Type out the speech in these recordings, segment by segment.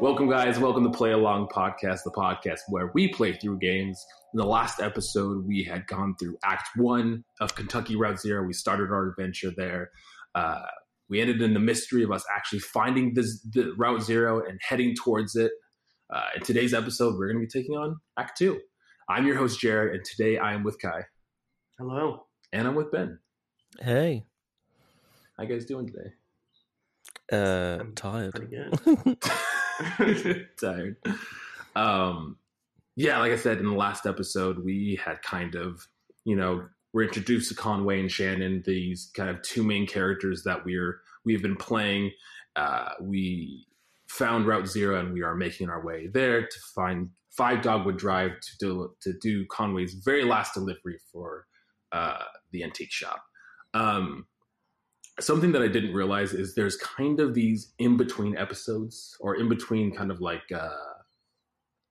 Welcome, guys. Welcome to Play Along Podcast, the podcast where we play through games. In the last episode, we had gone through Act One of Kentucky Route Zero. We started our adventure there. Uh, we ended in the mystery of us actually finding this the Route Zero and heading towards it. Uh, in today's episode, we're going to be taking on Act Two. I'm your host Jared, and today I am with Kai Hello. and I'm with Ben. Hey, How you guys doing today? uh, I'm tired. Pretty good. tired. Um, yeah, like I said in the last episode, we had kind of, you know, we're introduced to Conway and Shannon, these kind of two main characters that we're we've been playing. Uh, we found Route Zero, and we are making our way there to find Five Dogwood Drive to do to do Conway's very last delivery for uh, the antique shop. Um, something that I didn't realize is there's kind of these in between episodes or in between kind of like uh,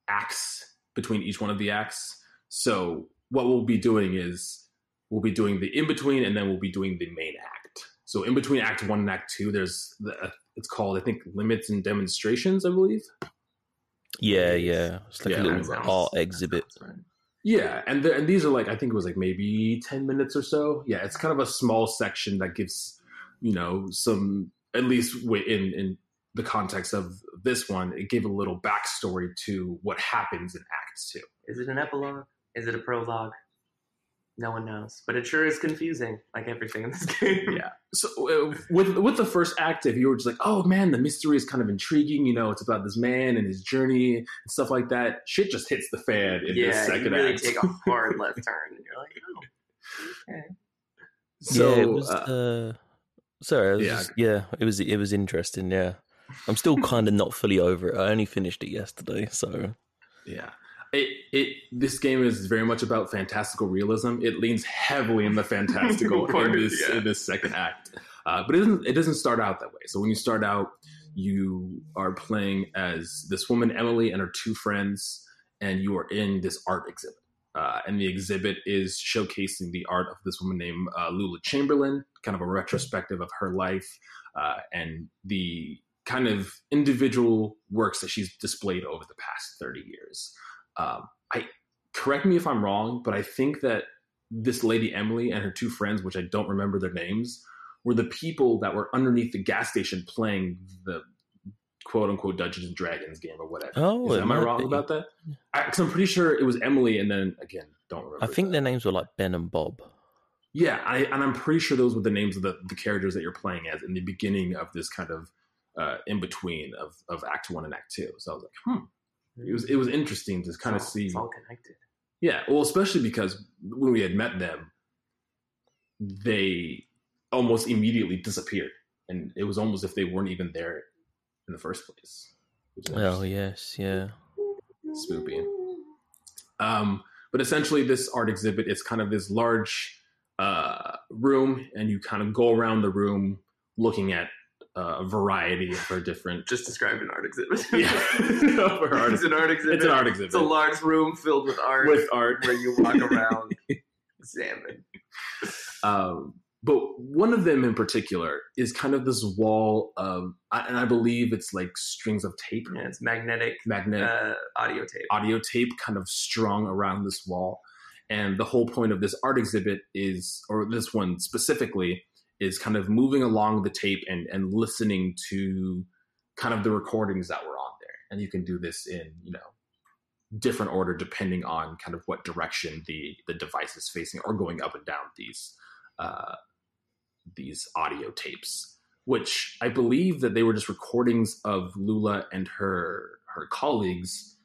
acts between each one of the acts. So what we'll be doing is we'll be doing the in between and then we'll be doing the main act. So in between act one and act two, there's the, it's called I think limits and demonstrations, I believe. Yeah, yeah. It's like Yeah, a little art exhibit. right. Yeah, and the, and these are like I think it was like maybe ten minutes or so. Yeah, it's kind of a small section that gives you know some at least in in the context of this one, it gave a little backstory to what happens in Act Two. Is it an epilogue? Is it a prologue? No one knows, but it sure is confusing, like everything in this game. Yeah. So uh, with with the first act, if you were just like, oh man, the mystery is kind of intriguing, you know, it's about this man and his journey and stuff like that. Shit just hits the fan in yeah. this second you really act. take a hard left turn, and you're like, oh, okay. so yeah, it was. uh, Uh, sorry, I was yeah. just- yeah. It was. It was interesting. Yeah, I'm still kind of not fully over it. I only finished it yesterday, so Yeah. It it this game is very much about fantastical realism. It leans heavily in the fantastical in this yeah. in this second act. Uh, but it doesn't it doesn't start out that way. So when you start out, you are playing as this woman Emily and her two friends, and you are in this art exhibit. Uh, and the exhibit is showcasing the art of this woman named uh, Lula Chamberlain, kind of a retrospective of her life uh, and the kind of individual works that she's displayed over the past 30 years. Um, I correct me if I'm wrong, but I think that this lady Emily and her two friends, which I don't remember their names, were the people that were underneath the gas station playing the quote unquote Dungeons and Dragons game or whatever. oh, Is- am I wrong be. about that? Because I'm pretty sure it was Emily, and then again, don't remember. I think that. their names were like Ben and Bob. Yeah, I, and I'm pretty sure those were the names of the, the characters that you're playing as in the beginning of this kind of uh, in between of, of Act One and Act Two. So I was like, hmm, it was it was interesting to kind of all- see. It's all connected. Yeah, well, especially because when we had met them, they almost immediately disappeared, and it was almost if they weren't even there in the first place. which is Oh yes, yeah. Spoopy. Um, but essentially, this art exhibit is kind of this large uh, room, and you kind of go around the room looking at uh, a variety of her different. Just described an art exhibit. Yeah, of art. it's an art exhibit. It's an art exhibit It's a large room filled with art, with art. where you walk around, examine. Um, but one of them in particular is kind of this wall of, and I believe it's like strings of tape, Yeah, it's magnetic magnetic uh, audio tape. audio tape kind of strung around this wall. And the whole point of this art exhibit is, or this one specifically, is kind of moving along the tape and, and listening to kind of the recordings that were on there. And you can do this in, you know, different order depending on kind of what direction the, the device is facing or going up and down these uh, these audio tapes, which I believe that they were just recordings of Lula and her her colleagues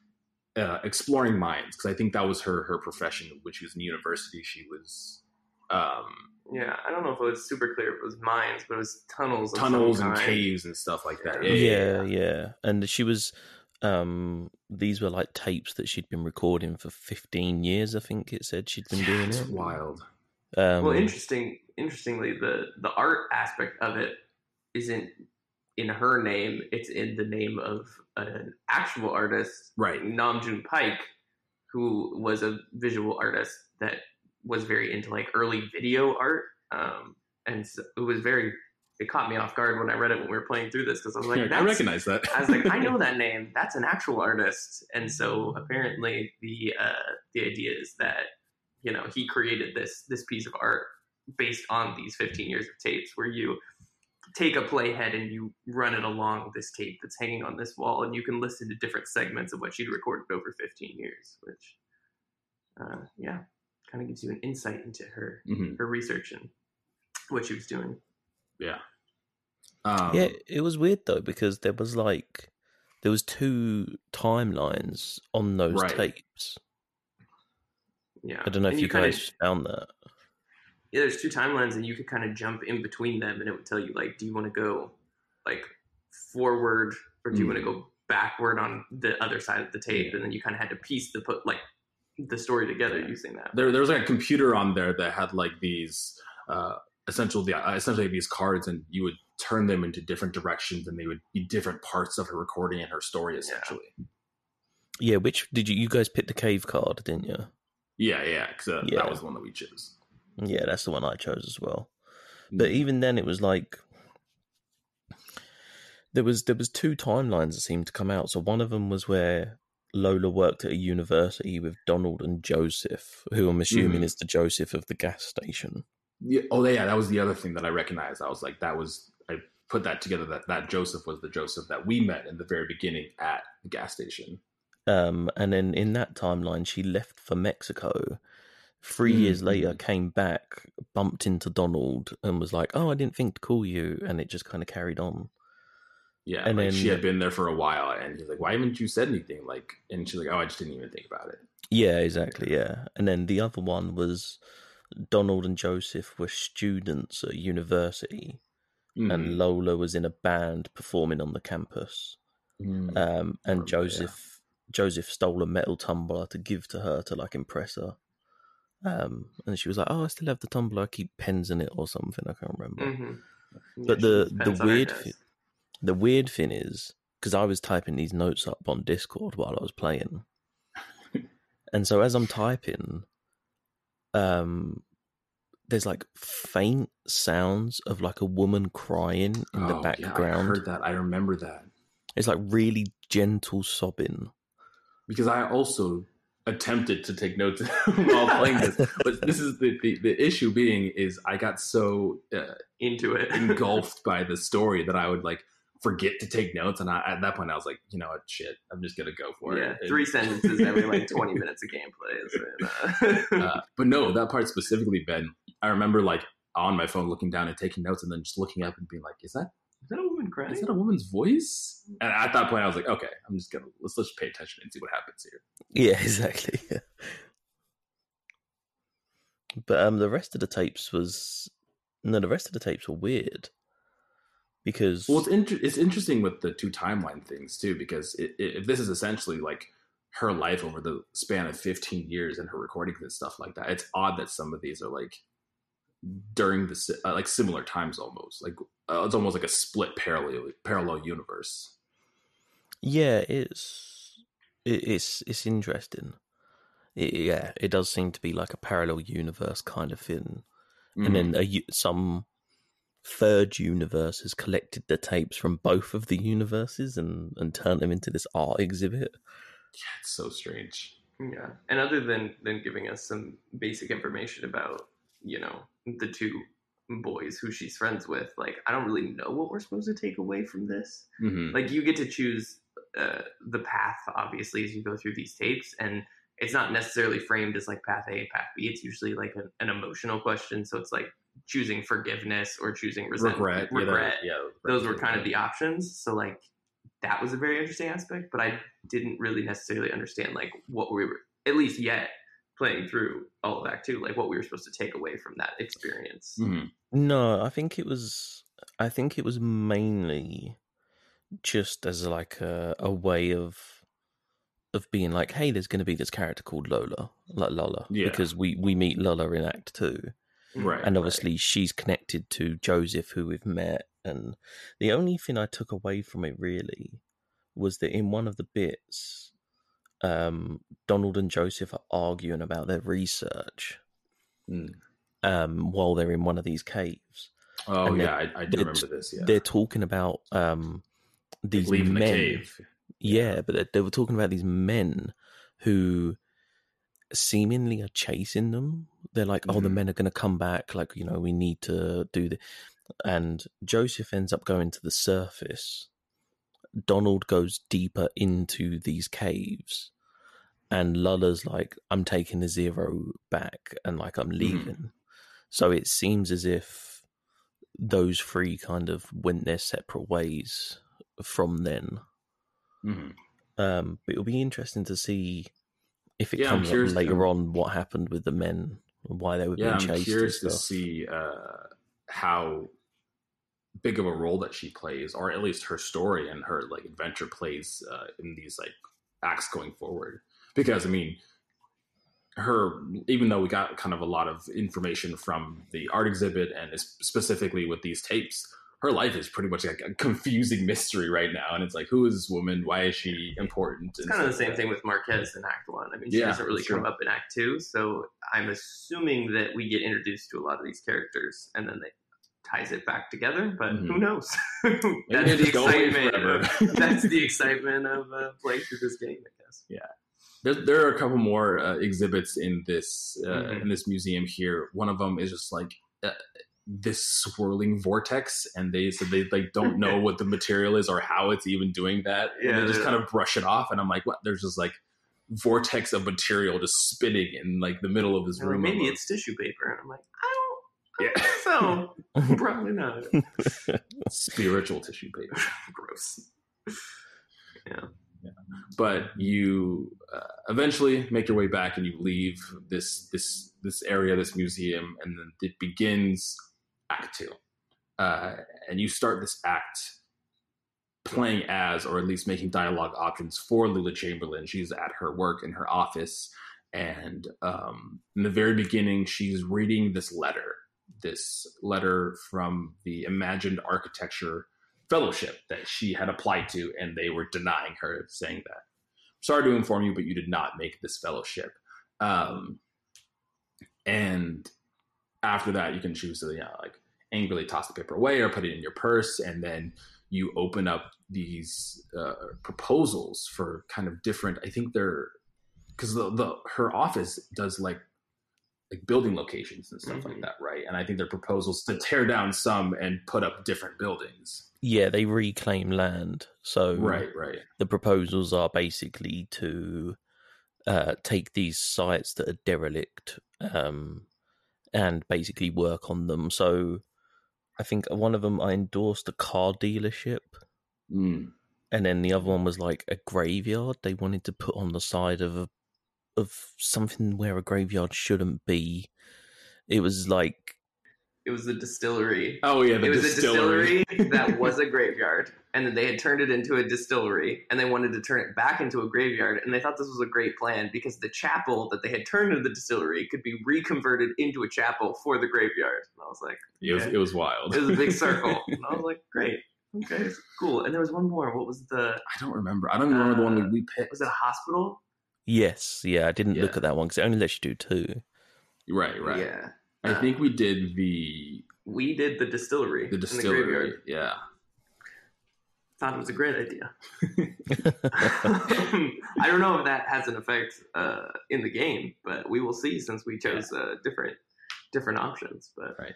uh, exploring mines because I think that was her her profession when she was in university. She was um, Yeah, I don't know if it was super clear if it was mines, but it was tunnels. tunnels and caves and stuff like that. Yeah, yeah. And she was. Um, these were like tapes that she'd been recording for 15 years. I think it said she'd been doing it. wild. Um, well, interesting. Interestingly, the the art aspect of it isn't in her name; it's in the name of an actual artist, Right. Nam June Paik, who was a visual artist that was very into like early video art, um, and so it was very it caught me off guard when I read it when we were playing through this because I was like, I recognize that. I was like, I know that name. That's an actual artist. And so apparently the uh, the idea is that you know he created this this piece of art based on these 15 years of tapes, where you take a playhead and you run it along this tape that's hanging on this wall, and you can listen to different segments of what she'd recorded over 15 years. Which, uh, yeah, kind of gives you an insight into her Mhm. her research and what she was doing. Yeah. Um, yeah, it was weird though because there was like there was two timelines on those Right. tapes. Yeah, I don't know And if you, kinda- guys found that. Yeah, there's two timelines, and you could kind of jump in between them, and it would tell you like, do you want to go like forward or do you want to go backward on the other side of the tape? And then you kind of had to piece the put like the story together using that. there, there was like a computer on there that had like these uh, essentially uh, essentially these cards, and you would turn them into different directions, and they would be different parts of her recording and her story, essentially. Yeah, which did you you guys pick the cave card, didn't you? Yeah, yeah, because uh, Yeah. that was the one that we chose. Yeah, that's the one I chose as well. But Mm. even then, it was like there was there was two timelines that seemed to come out. So one of them was where Lola worked at a university with Donald and Joseph, who I'm assuming Mhm. is the Joseph of the gas station. Yeah, oh yeah, that was the other thing that I recognized. I was like, that was I put that together. That that Joseph was the Joseph that we met in the very beginning at the gas station. Um, and then in that timeline, she left for Mexico. Three years Mhm. later, came back, bumped into Donald, and was like, "Oh, I didn't think to call you," and it just kind of carried on. Yeah, And like then- she had been there for a while, and he's like, "Why haven't you said anything?" Like, and she's like, "Oh, I just didn't even think about it." Yeah, exactly. Yeah, and then the other one was Donald and Joseph were students at university, Mhm. and Lola was in a band performing on the campus. Mhm. Um, and yeah. Joseph Joseph stole a metal tumbler to give to her to like impress her. Um, and she was like, "Oh, I still have the tumbler. I keep pens in it or something. I can't remember." Mhm. But Yeah, the the depends on her weird the weird thing is because I was typing these notes up on Discord while I was playing, and so as I'm typing, um, there's like faint sounds of like a woman crying in the Oh, yeah, I background. heard that. I remember that It's like really gentle sobbing. because I also attempted to take notes while playing this. But this is the, the the issue being is I got so uh, into it. engulfed by the story that I would like forget to take notes, and I, at that point I was like, you know what, shit, I'm just gonna go for yeah, it. And- three sentences every like 20 minutes of gameplay. Uh, uh, but no, that part specifically, Ben. I remember like on my phone looking down and taking notes, and then just looking up and being like, "Is that is that a woman crying? is that a woman's voice?" And at that point, I was like, "Okay, I'm just gonna let's let's pay attention and see what happens here." Yeah, exactly. But um, the rest of the tapes was no, the rest of the tapes were weird because Well, it's inter- it's interesting with the two timeline things too, because it, it, if this is essentially like her life over the span of 15 years and her recordings and stuff like that, it's odd that some of these are like during the uh, like similar times almost. Like uh, it's almost like a split parallel parallel universe. yeah, it's it, it's it's interesting. It, yeah, it does seem to be like a parallel universe kind of thing, Mhm. and then a, u- some third universe has collected the tapes from both of the universes and and turned them into this art exhibit. yeah, it's so strange. Yeah, and other than than giving us some basic information about you know the two boys who she's friends with, like I don't really know what we're supposed to take away from this. Mhm. Like you get to choose uh, the path, obviously, as you go through these tapes, and it's not necessarily framed as like path A and path B. It's usually like an, an emotional question, so it's like choosing forgiveness or choosing resentment, regret, yeah, regret. yeah, Those were kind of the options. So like that was a very interesting aspect, but I didn't really necessarily understand like what we were at least yet playing through all of Act Two, like what we were supposed to take away from that experience. Mhm. No, I think it was. I think it was mainly just as like a, a way of of being like, hey, there's going to be this character called Lola, like Lola, Yeah. because we we meet Lola in Act Two, right, and right. obviously she's connected to Joseph, who we've met. And the only thing I took away from it really was that in one of the bits, um, Donald and Joseph are arguing about their research Mm. um, while they're in one of these caves. Oh And yeah, I, I do remember this. Yeah, they're talking about um these leaving men. the cave. Yeah, but they, they were talking about these men who seemingly are chasing them. They're like, oh, the Mhm. men are going to come back. Like, you know, we need to do the. And Joseph ends up going to the surface. Donald goes deeper into these caves. And Lula's like, I'm taking the zero back and like I'm leaving. So it seems as if those three kind of went their separate ways from then. Mhm. Um, but it'll be interesting to see if it Yeah, comes up later on what happened with the men, and why they were Yeah, being chased. I'm curious to see uh, how big of a role that she plays, or at least her story and her like adventure plays uh, in these like acts going forward. Because I mean, her even though we got kind of a lot of information from the art exhibit and specifically with these tapes. Her life is pretty much like a confusing mystery right now, and it's like, who is this woman? Why is she important? It's kind of the same thing with Marquez in Act One. I mean, she Yeah, doesn't really come true. up in Act Two, so I'm assuming that we get introduced to a lot of these characters, and then they ties it back together. But who Mhm. knows? That's the just go away excitement. Of, that's the excitement of uh, playing through this game, I guess. there, there are a couple more uh, exhibits in this uh, Mhm. in this museum here. One of them is just like uh, this swirling vortex, and they said they like don't know what the material is or how it's even doing that. Yeah, and they just yeah. kind of brush it off, and I'm like, what? There's just like vortex of material just spinning in like the middle of this room. maybe it's tissue paper, and I'm like, I Yeah. so probably not. spiritual tissue paper. Gross. Yeah. yeah. But you uh, eventually make your way back and you leave this this this area this museum and then it begins act two uh, and you start this act playing as or at least making dialogue options for lula chamberlain she's at her work in her office and um, in the very beginning she's reading this letter this letter from the imagined architecture fellowship that she had applied to and they were denying her saying that sorry to inform you but you did not make this fellowship. Um, and after that you can choose to you know, like angrily toss the paper away or put it in your purse and then you open up these uh, proposals for kind of different i think they're because the, the her office does like like building locations and stuff like Mhm. that right and i think they're proposals to tear down some and put up different buildings Yeah, they reclaim land. So right right the proposals are basically to uh, take these sites that are derelict um, and basically work on them. So I think one of them I endorsed a car dealership, Mm. and then the other one was like a graveyard. They wanted to put on the side of a, of something where a graveyard shouldn't be. It was like It was the distillery. oh yeah the it was distillery. a distillery that was a graveyard, and then they had turned it into a distillery, and they wanted to turn it back into a graveyard, and they thought this was a great plan because the chapel that they had turned into the distillery could be reconverted into a chapel for the graveyard. And I was like, it was it was wild it was a big circle, and I was like, great, okay, cool. And there was one more. What was the? I don't remember. I don't even remember the one Uh, we, we picked. Was it a hospital? Yes, yeah. I didn't look at that one because it only lets you do two. Right, right. Yeah, I Uh, think we did the we did the distillery. the in distillery. graveyard. yeah. Thought it was a great idea. I don't know if that has an effect uh, in the game, but we will see since we chose uh, different different options. But right.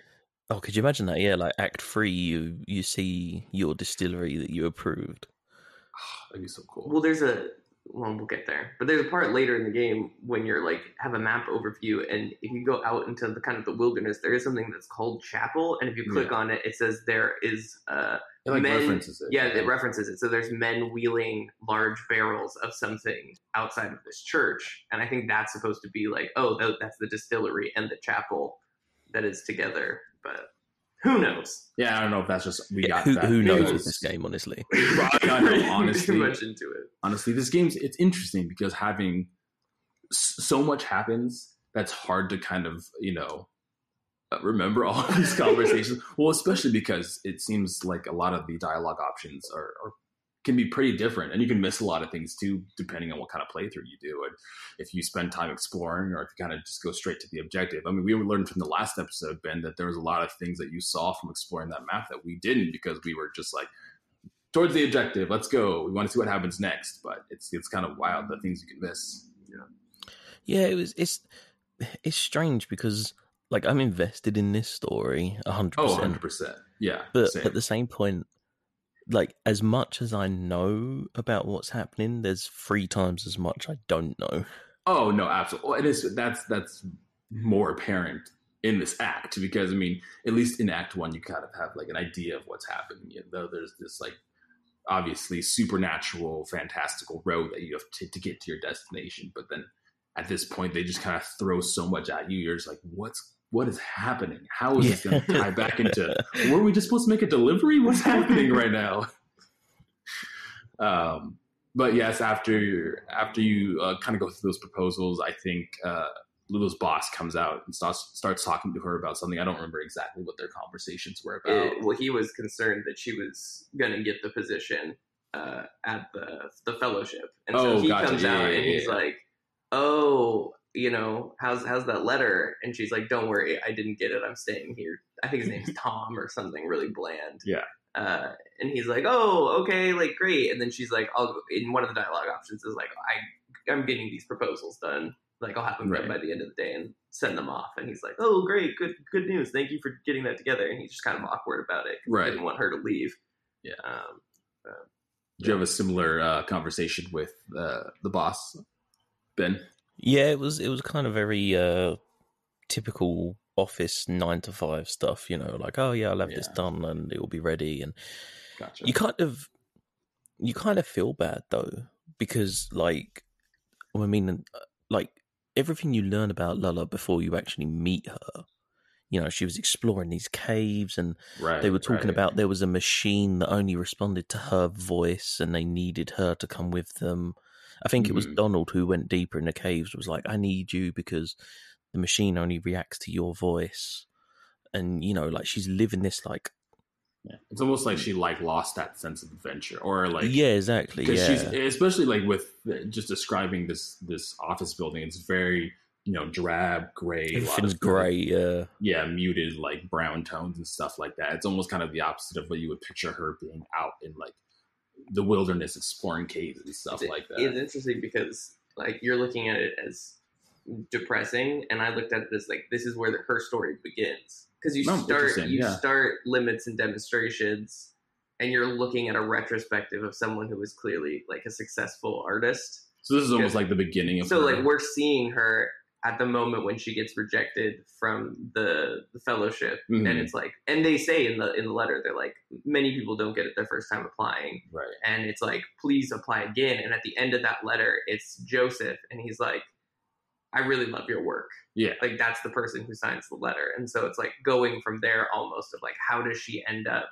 Oh, could you imagine that? Yeah, like Act Three, you you see your distillery that you approved. That'd be so cool. well, there's a well, we'll get there. But there's a part later in the game when you're like have a map overview, and if you go out into the kind of the wilderness, there is something that's called chapel, and if you click Yeah. on it, it says there is uh, it like men- references it. Yeah, it references it. So there's men wheeling large barrels of something outside of this church, and I think that's supposed to be like, oh, that's the distillery and the chapel that is together. But who knows? Yeah, I don't know if that's just we Yeah, got who that. who knows because- with this game, honestly? I don't know, honestly. too much into it. honestly this game's it's interesting because having so much happens that's hard to kind of you know uh, remember all of these conversations well especially because it seems like a lot of the dialogue options are, are can be pretty different and you can miss a lot of things too depending on what kind of playthrough you do and if you spend time exploring or if you kind of just go straight to the objective. I mean we learned from the last episode ben that there was a lot of things that you saw from exploring that map that we didn't because we were just like towards the objective let's go we want to see what happens next but it's it's kind of wild the things you can miss. Yeah. Yeah it was it's it's strange because like i'm invested in this story 100% oh 100% yeah but same. at the same point like as much as I know about what's happening, there's three times as much I don't know. Oh no, absolutely. It is that's that's more apparent in this act because I mean, at least in Act One, you kind of have like an idea of what's happening. You know, there's this like obviously supernatural, fantastical road that you have to, to get to your destination, but then at this point, they just kind of throw so much at you. You're just like, what's what is happening? How is yeah. this going to tie back into? were we just supposed to make a delivery? What's happening right now? Um, but yes, after after you uh, kind of go through those proposals, I think uh, Lulu's boss comes out and starts starts talking to her about something. I don't remember exactly what their conversations were about. It, well, he was concerned that she was going to get the position uh, at the the fellowship, and so oh, he gotcha. comes yeah, out yeah, and he's like, "Oh, you know, how's how's that letter? And she's like, Don't worry, I didn't get it. I'm staying here. I think his name's Tom or something really bland. Yeah. Uh, and he's like, Oh, okay, like great. And then she's like, I'll in one of the dialogue options is like, I I'm getting these proposals done. Like I'll have them right. done by the end of the day and send them off. And he's like, Oh, great, good good news. Thank you for getting that together. And he's just kind of awkward about it. Right. He didn't want her to leave. Yeah. Um, uh, Did you have a similar uh, conversation with uh, the boss, Ben? Yeah, it was it was kind of very uh, typical office nine to five stuff. You know, like oh yeah, I'll have yeah. this done and it will be ready. And gotcha. you kind of you kind of feel bad though because like I mean, uh, like everything you learn about Lala before you actually meet her. You know, she was exploring these caves, and right, they were talking right. about there was a machine that only responded to her voice, and they needed her to come with them I think mm-hmm. it was mm-hmm. Donald who went deeper in the caves. Was like, I need you because the machine only reacts to your voice, and you know, like she's living this like. Yeah. It's almost like she like lost that sense of adventure, or like yeah, exactly. Yeah, she's especially like with just describing this this office building. It's very you know drab, gray, everything's gray, yeah, yeah, muted like brown tones and stuff like that. It's almost kind of the opposite of what you would picture her being out in like the wilderness exploring caves and stuff it's, like that. It's interesting because like you're looking at it as depressing, and I looked at it as like this is where the, her story begins because you oh, start you yeah. start limits and demonstrations, and you're looking at a retrospective of someone who was clearly like a successful artist. So this is almost like the beginning of. So her. like we're seeing her at the moment when she gets rejected from the the fellowship mm-hmm. and it's like and they say in the in the letter they're like many people don't get it their first time applying. Right. And it's like please apply again. And at the end of that letter it's joseph and he's like i really love your work. Yeah. Like that's the person who signs the letter. And so it's like going from there almost of like how does she end up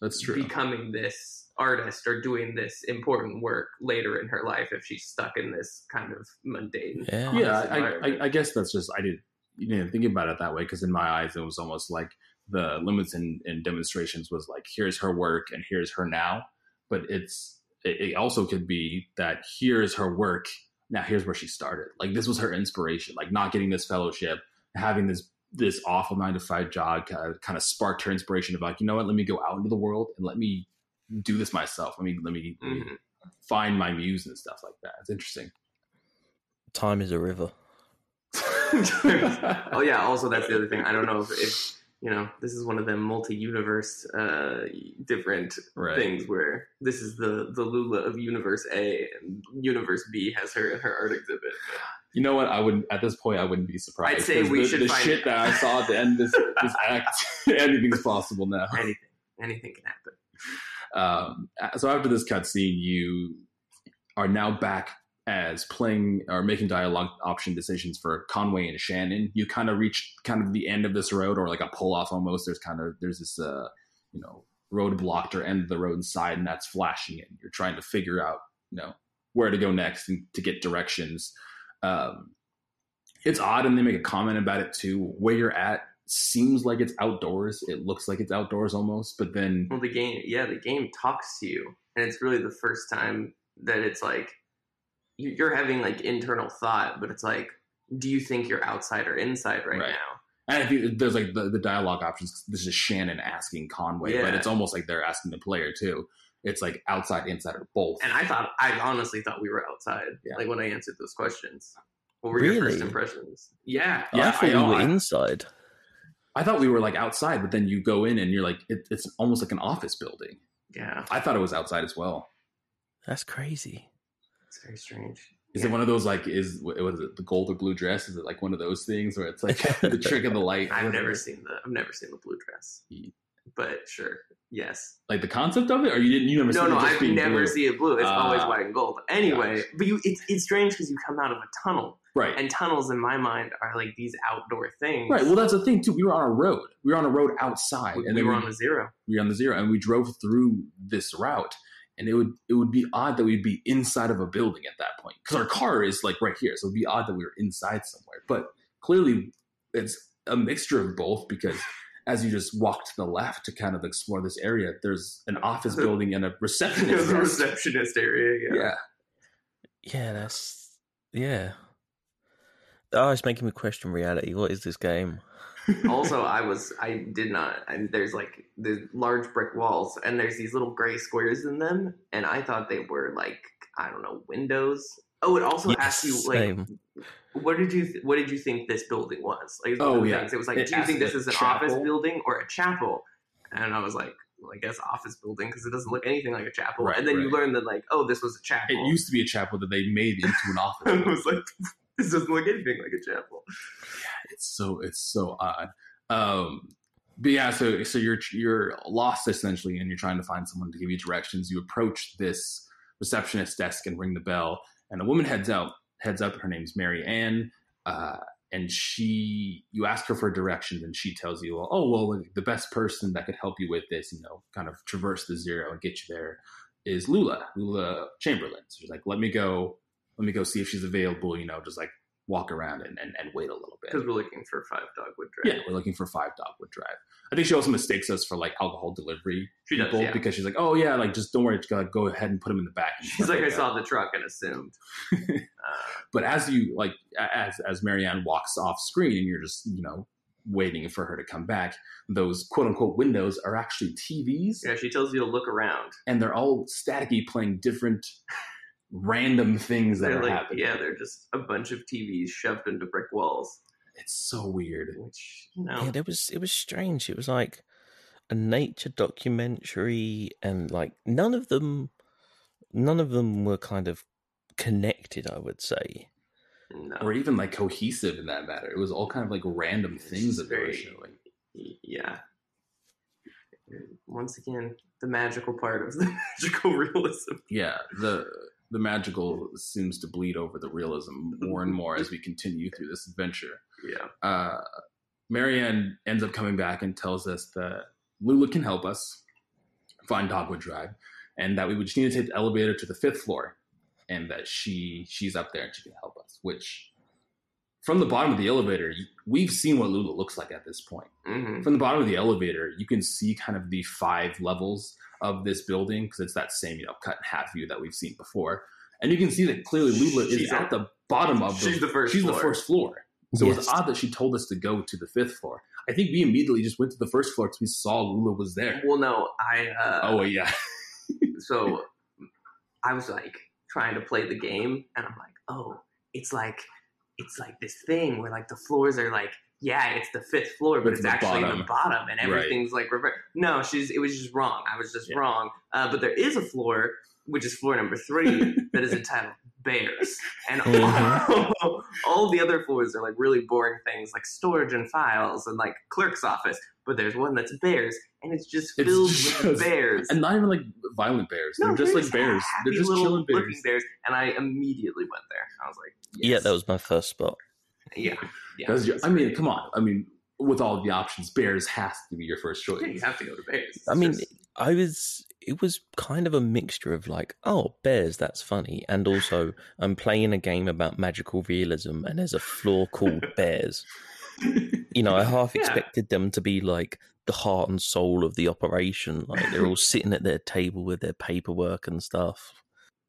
that's true. becoming this artist or doing this important work later in her life if she's stuck in this kind of mundane. Yeah, yeah I, I, I, guess that's just I did you know thinking about it that way because in my eyes it was almost like the limits and, demonstrations was like here's her work and here's her now, but it's it, it also could be that here's her work now here's where she started. Like this was her inspiration like not getting this fellowship having this this awful nine to five job uh, kind of, kind of sparked her inspiration about, like you know what? Let me go out into the world and let me do this myself. Let me let me, mm-hmm. let me find my muse and stuff like that. It's interesting. Time is a river. oh yeah. Also, that's the other thing. I don't know if, if you know this is one of them multi-universe uh, different right. things where this is the the Lula of Universe A and Universe B has her her art exhibit. You know what? I would at this point I wouldn't be surprised. I'd say we the, should the find shit that I saw at the end of this, this act. anything's possible now. Anything, anything can happen. Um, so after this cutscene, you are now back as playing or making dialogue option decisions for Conway and Shannon. You kind of reach kind of the end of this road, or like a pull off almost. There's kind of there's this uh, you know road blocked or end of the road side, and that's flashing in. You're trying to figure out you know where to go next and to get directions. Um, it's odd, and they make a comment about it too. Where you're at seems like it's outdoors. It looks like it's outdoors almost, but then well, the game, yeah, the game talks to you and it's really the first time that it's like you- you're having like internal thought, but it's like, do you think you're outside or inside right, Right. now? And if you, there's like the, the dialogue options. This is Shannon asking Conway, but it's almost like they're asking the player too. It's like outside, inside, or both. And I thought, I honestly thought we were outside, Yeah. like when I answered those questions. What were your first impressions? Yeah, Yeah, I thought I- we were I- inside. I thought we were like outside, but then you go in and you're like, it, it's almost like an office building. yeah, I thought it was outside as well. That's crazy. it's very strange. Is Yeah. it one of those like is what is it the gold or blue dress? Is it like one of those things where it's like the trick of the light? I've never seen the I've never seen the blue dress, Ye- but sure, yes. like the concept of it, or you didn't you never No, no, I've never blue? seen it blue. It's always Ah. white and gold. Anyway, Gosh. but you, it's it's strange because you come out of a tunnel, right. and tunnels in my mind are like these outdoor things. Right. Well, that's the thing too. We were on a road. We were on a road outside, we, and we were we, on the zero. we were on the zero, and we drove through this route. And it would it would be odd that we'd be inside of a building at that point because our car is like right here, so it'd be odd that we were inside somewhere. But clearly, it's a mixture of both because as you just walk to the left to kind of explore this area, there's an office building and a receptionist. the desk. receptionist area. Yeah. Yeah. Yeah, that's yeah. Oh, it's making me question reality. What is this game? also, I was I did not. And there's like the large brick walls, and there's these little gray squares in them, and I thought they were like I don't know windows. Oh, it also Yes, asks you like same. What did you th- what did you think this building was? Like, it was one Oh, yeah. things. it was like, It do you think this is an office building or a chapel? And I was like, well, I guess office building because it doesn't look anything like a chapel. Right, and then you learn that like, oh, this was a chapel. It used to be a chapel that they made into an office. And I was like, this doesn't look anything like a chapel. Yeah, it's so it's so odd. Um, but yeah, so so you're you're lost essentially, and you're trying to find someone to give you directions. You approach this receptionist desk and ring the bell, and a woman heads out heads up. Her name's Mary Ann, uh, and she you ask her for directions, and she tells you, well, oh well, the best person that could help you with this, you know, kind of traverse the zero and get you there, is Lula, Lula Chamberlain. So she's like, let me go, let me go see if she's available. You know, just like walk around and, and, and wait a little bit. Because we're looking for five dogwood drive. Yeah, we're looking for five Dogwood Drive. I think she also mistakes us for like alcohol delivery She does, people yeah. because she's like, oh yeah, like just don't worry, just gotta go ahead and put them in the back. She's like, I saw the truck and assumed. Uh, But as you like, as as Marianne walks off screen and you're just you know waiting for her to come back, those quote unquote windows are actually TVs, yeah, she tells you to look around. and they're all staticky, playing different random things that They're are like, happening. yeah, they're just a bunch of TVs shoved into brick walls, It's so weird. which you know, Yeah, there was it was strange. It was like a nature documentary, and like none of them, none of them were kind of connected. I would say. no. Or even like cohesive in that matter. It was all kind of like random It's things just that they were showing. Yeah. Once again, the magical part of the magical realism. yeah the the magical seems to bleed over the realism more and more as we continue through this adventure. Yeah. uh marianne ends up coming back and tells us that lula can help us find dogwood drive and that we would just need to take the elevator to the fifth floor and that she she's up there and she can help us which from the bottom of the elevator we've seen what lula looks like at this point. Hmm from the bottom of the elevator, you can see kind of the five levels of this building because it's that same, you know, cut in half view that we've seen before. And you can see that clearly Lula is at at- the bottom of the she's the first she's floor. the first floor. So it's Yes. odd that she told us to go to the fifth floor. I think we immediately just went to the first floor because we saw Lula was there. Well, no, I. Uh, oh yeah. so I was like trying to play the game, and I'm like, oh, it's like it's like this thing where like the floors are like, yeah, it's the fifth floor, but But it's the actually bottom. the bottom, and Right. everything's like reverse. No, she's it was just wrong. I was just Yeah. wrong. Uh, but there is a floor, which is floor number three, that is entitled Bears, and Mhm. all, all the other floors are like really boring things like storage and files and like clerk's office. But there's one that's bears, and it's just It's filled just- with bears. And not even like violent bears. No, They're just like bears. They're just chilling bears. bears. And I immediately went there. I was like, Yeah, that was my first spot. Yeah, yeah. That's your- I mean, come on. I mean, with all of the options, bears has to be your first choice. Yeah, you have to go to bears. It's I mean, just- I was. It was kind of a mixture of like, oh, bears, that's funny, and also I'm playing a game about magical realism, and there's a floor called bears. You know, I half Yeah. expected them to be like the heart and soul of the operation. Like they're all sitting at their table with their paperwork and stuff.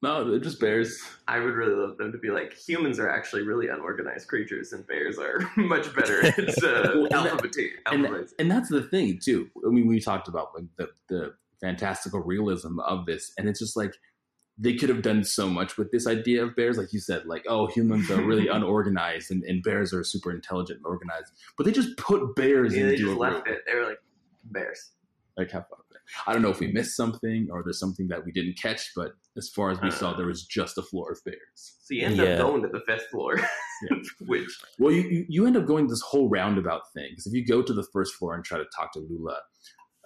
No, they're just bears. I would really love them to be like humans are actually really unorganized creatures, and bears are much better at uh, Well, and that- and, that's the thing too. I mean, we talked about like the the fantastical realism of this, and it's just like they could have done so much with this idea of bears, like you said, like oh, humans are really unorganized, and, and bears are super intelligent and organized, but they just put bears Yeah, they into just a left room. it. They were like bears. Like have fun. I don't know if we missed something or there's something that we didn't catch, but as far as we saw, there was just a floor of bears. So you end Yeah. up going to the fifth floor, Yeah. which Well, you, you, you end up going this whole roundabout thing because if you go to the first floor and try to talk to Lula,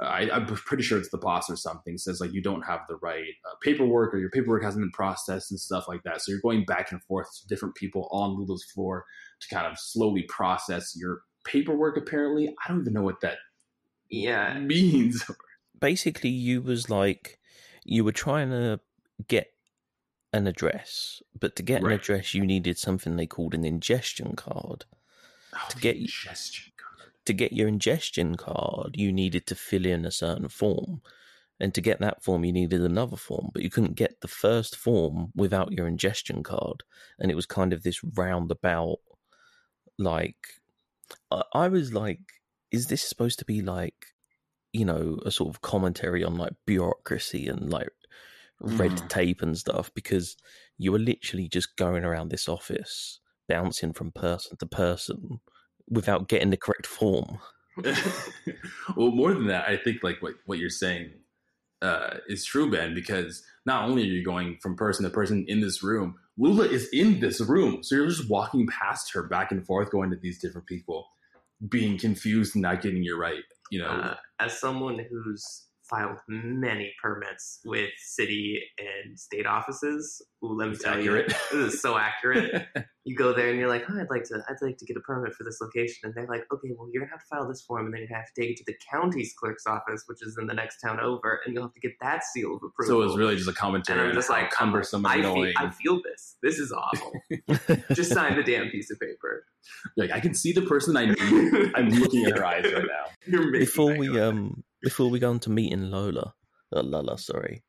uh, I, I'm pretty sure it's the boss or something says like you don't have the right uh, paperwork or your paperwork hasn't been processed and stuff like that. So you're going back and forth to different people on Lula's floor to kind of slowly process your paperwork. Apparently, I don't even know what that yeah, means. Basically, you was like you were trying to get an address, but to get Right. an address, you needed something they called an ingestion card. Oh, To get- ingestion card. to get your ingestion card, you needed to fill in a certain form. And to get that form, you needed another form, but you couldn't get the first form without your ingestion card. And it was kind of this roundabout, like, I, I was like, is this supposed to be like, you know, a sort of commentary on like bureaucracy and like red Mm. tape and stuff? Because you were literally just going around this office, bouncing from person to person without getting the correct form. well, more than that, I think like what what you're saying uh, is true, Ben, because not only are you going from person to person in this room, Lula is in this room, so you're just walking past her back and forth, going to these different people, being confused and not getting your right. You know, uh, as someone who's filed many permits with city and state offices, ooh, let me it's tell accurate. you, this is so accurate. you go there and you're like, oh, I'd like to, I'd like to get a permit for this location, and they're like, okay, well, you're gonna have to file this form, and then you're have to take it to the county's clerk's office, which is in the next town over, and you'll have to get that seal of approval. so it was really just a commentary. and commentary I'm on just like, cumbersome I and feel. I feel this. This is awful. just sign the damn piece of paper. like I can see the person I need. I'm looking at her eyes right now. You're before we go. um before we go on to meeting Lola, uh, Lala, sorry.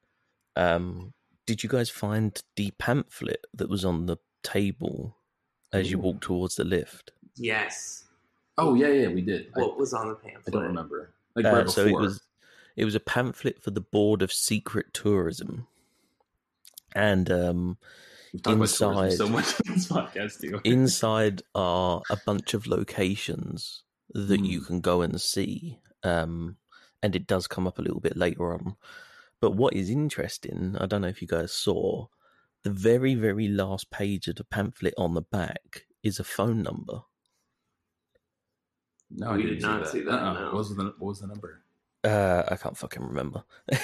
Um, did you guys find the pamphlet that was on the table as you walked towards the lift? yes. Oh yeah, yeah, we did. I, What was on the pamphlet? I don't remember. Like Uh, right so it was it was a pamphlet for the Board of Secret Tourism, and um, We've talked about tourism inside- so much on this podcast too. inside are a bunch of locations that you Hmm. can go and see. Um, and it does come up a little bit later on. But what is interesting, I don't know if you guys saw, the very, very last page of the pamphlet on the back is a phone number. No, I We didn't did not see that, no. What was the What was the number? Uh, I can't fucking remember.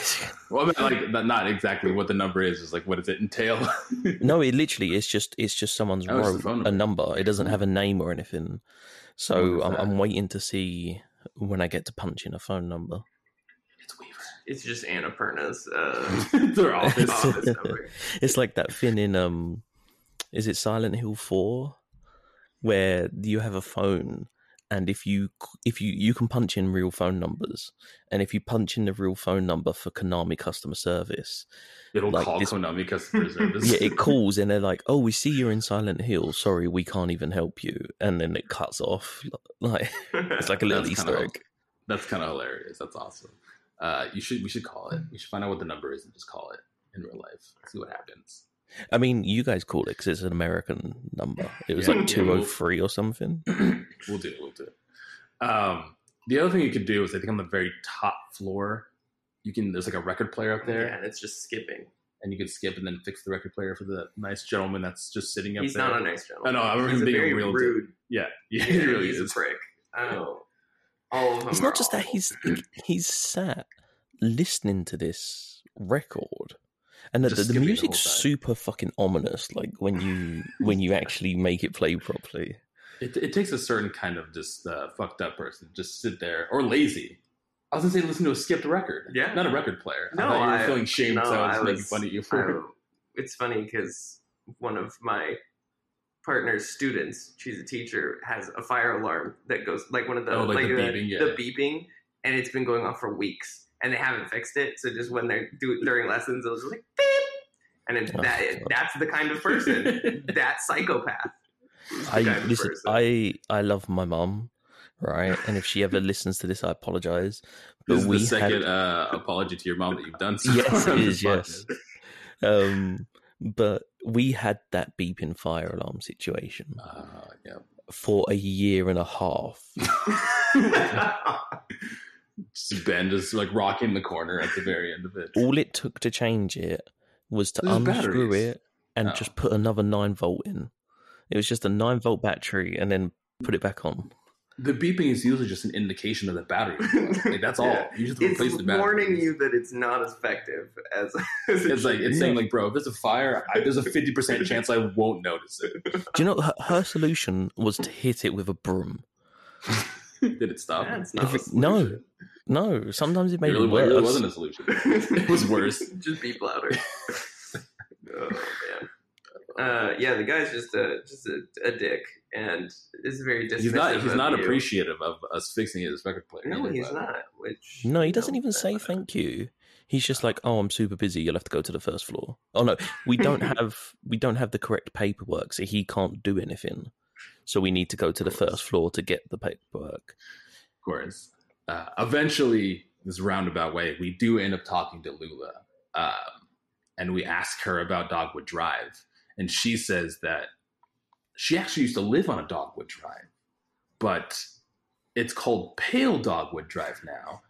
Well, I mean, like not- not exactly what the number is. Is like what does it entail? no, it literally it's just it's just someone's Oh, wrote phone a number. number. It doesn't have a name or anything. So I'm, I'm waiting to see when I get to punch in a phone number. it's Weaver. It's just Annapurna's uh, our office. office number. it's like that thing in um is it Silent Hill 4 where you have a phone and if you if you you can punch in real phone numbers and if you punch in the real phone number for Konami customer service It'll Like call this- Konami customer service. yeah it calls and they're like oh we see you're in Silent Hill sorry we can't even help you and then it cuts off like it's like a little easter kinda- egg That's kind of hilarious. That's awesome. Uh, you should we should call it. We should find out what the number is and just call it in real life. See what happens. I mean you guys call it because it's an American number it was Yeah. like 203 or something we'll do it. We'll do it. Um, the other thing you could do is I think on the very top floor, you can there's like a record player up there, Yeah, and it's just skipping. and you could skip and then fix the record player for the nice gentleman that's just sitting up He's there. not a nice gentleman. I know, I remember He's him being a very real rude. Yeah, yeah, Yeah, he really he's is. a prick. I know. All of them. It's are not just that he's he's sat listening to this record, and the, the, the music's super fucking ominous. Like when you when you actually make it play properly. It, it takes a certain kind of just uh, fucked up person to just sit there or lazy. I was gonna say listen to a skipped record. Yeah. not a record player. No, I thought you were I- feeling shame, no, so I was I making fun of you for it. It's funny because one of my partner's students, she's a teacher, has a fire alarm that goes like one of the Oh, like the the, beeping, yeah. the beeping, and it's been going on for weeks, and they haven't fixed it. So just when they're do during lessons, it was like beep, and it, Oh, that, that's the kind of person, that psychopath. I listen. person. I I love my mum, right? And if she ever listens to this, I apologize. But This is we the second had, uh, apology to your mom that you've done. So Yes, far it on is, this yes. um, but we had that beeping fire alarm situation Uh, yeah. for a year and a half. Just Ben just like rocking the corner at the very end of it. All it took to change it was to There's unscrew batteries. it and Oh. just put another nine volt in. It was just a nine volt battery, and then put it back on. The beeping is usually just an indication of the battery. Like, that's all. Yeah. You just it's replace the battery. warning you that it's not as effective as. as It's like it's be. saying like, bro, if there's a fire, I, there's a fifty percent chance I won't notice it. Do you know her, her solution was to hit it with a broom? Did it stop? That's not a it- no, solution. No. Sometimes it It made really, it worse. really wasn't a solution. It was worse. just beep louder. oh man. Uh, yeah, the guy's just a just a, a dick, and is very dismissive. He's not. He's of not you. appreciative of us fixing his record player. No, either, he's but- not. Which No, he doesn't even say thank you. He's just like, "Oh, I'm super busy. You'll have to go to the first floor." Oh no, we don't have we don't have the correct paperwork, so he can't do anything. So we need to go to the first floor to get the paperwork. Of course. Uh, eventually, this roundabout way, we do end up talking to Lula, um, and we ask her about Dogwood Drive, and she says that she actually used to live on a Dogwood Drive, but it's called Pale Dogwood Drive now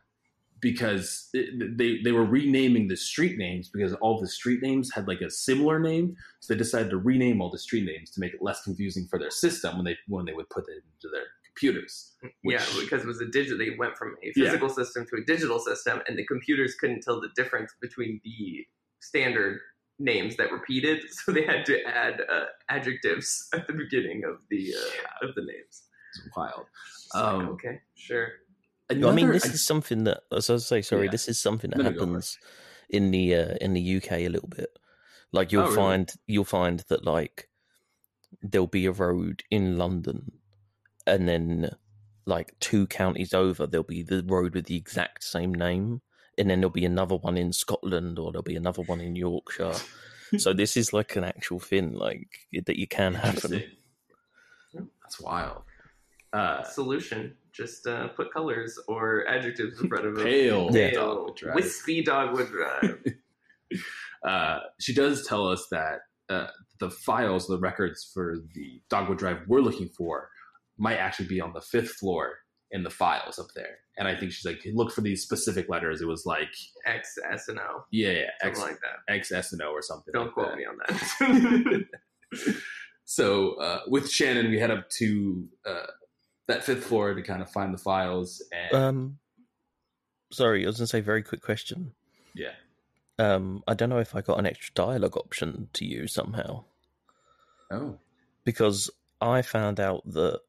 because it, they they were renaming the street names because all the street names had like a similar name, so they decided to rename all the street names to make it less confusing for their system when they when they would put it into their computers. Yeah, because it was a digital. They went from a Yeah. physical system to a digital system, and the computers couldn't tell the difference between the standard names that repeated, so they had to add uh, adjectives at the beginning of the uh, of the names. It's wild. It's like, Um, okay, sure. I mean, Another- this is something that, as I say, sorry, Yeah. this is something that No, no, go for it. happens in the uh, in the UK a little bit. Like you'll Oh, really? find you'll find that like there'll be a road in London, and then like two counties over, there'll be the road with the exact same name, and then there'll be another one in Scotland, or there'll be another one in Yorkshire. so this is like an actual thing, like that you can happen. That's wild. Uh, Solution: just uh, put colors or adjectives in front of it. Pale Yeah. Dogwood Drive. wispy dogwood drive. uh, she does tell us that uh, the files, the records for the Dogwood Drive we're looking for, might actually be on the fifth floor in the files up there. And I think she's like, look for these specific letters. It was like, X, S, and O, yeah, yeah, something X, like that. X, S, and O or something. Don't like quote that. me on that. So uh, with Shannon, we head up to uh, that fifth floor to kind of find the files. And Um, sorry, I was gonna say very quick question. yeah, Um, I don't know if I got an extra dialogue option to use somehow oh, because I found out that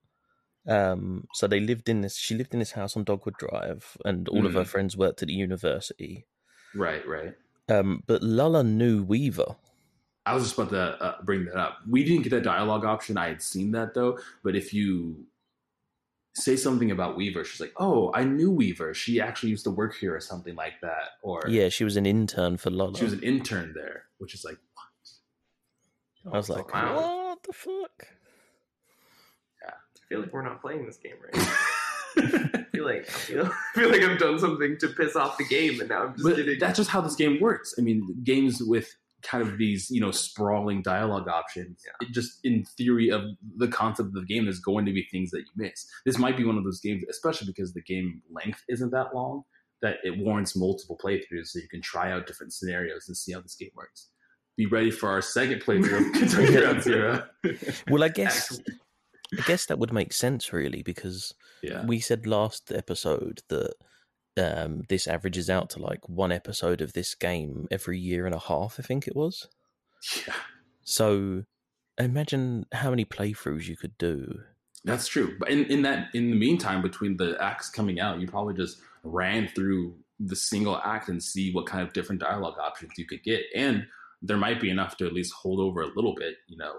um, so they lived in this. She lived in this house on Dogwood Drive, and all of her Mhm. friends worked at the university. right, right. Um, but Lula knew Weaver. I was just about to uh, bring that up. We didn't get that dialogue option. I had seen that though. But if you say something about Weaver, she's like, "Oh, I knew Weaver. She actually used to work here, or something like that." Or Yeah, she was an intern for Lula. she was an intern there, which is like, what? I was like, Wow. what the fuck? I feel like we're not playing this game right. I feel like I feel, I feel like I've done something to piss off the game, and now I'm just but getting. that's just how this game works. I mean, games with kind of these, you know, sprawling dialogue options. It just in theory of the concept of the game, there's going to be things that you miss. This might be one of those games, especially because the game length isn't that long, that it warrants multiple playthroughs, so you can try out different scenarios and see how this game works. Be ready for our second playthrough of Kentucky Route Zero. Well, I guess Actually- I guess that would make sense really because yeah, we said last episode that um, this averages out to like one episode of this game every year and a half. I think it was. yeah, So imagine how many playthroughs you could do. that's true. But in, in that, in the meantime, between the acts coming out, you probably just ran through the single act and see what kind of different dialogue options you could get, and there might be enough to at least hold over a little bit. You know,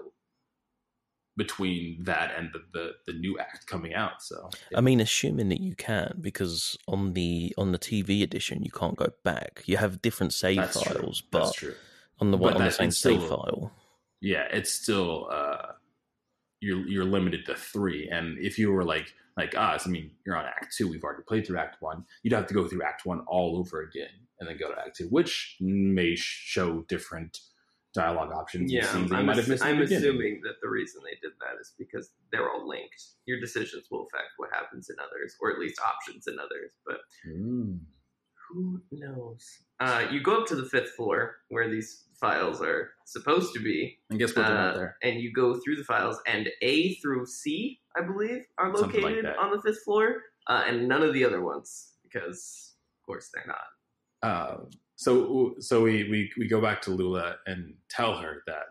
between that and the, the the new act coming out. So I mean, assuming that you can, because on the on the TV edition you can't go back. You have different save that's files, true. but on the But one on the same it's save file. Yeah, it's still uh, you're you're limited to three, and if you were like like us, I mean, you're on Act Two. We've already played through Act One. You'd have to go through Act One all over again, and then go to Act Two, which may show different dialogue options. Yeah, I'm, might have missed. I'm assuming that the reason they did that is because they're all linked. Your decisions will affect what happens in others, or at least options in others. But Mm. who knows? Uh, you go up to the fifth floor where these files are supposed to be, And guess what? Uh, there. and you go through the files, and A through C, I believe, are Something like located on the fifth floor, uh, and none of the other ones because, of course, they're not. Uh, so so we, we we go back to Lula and tell her that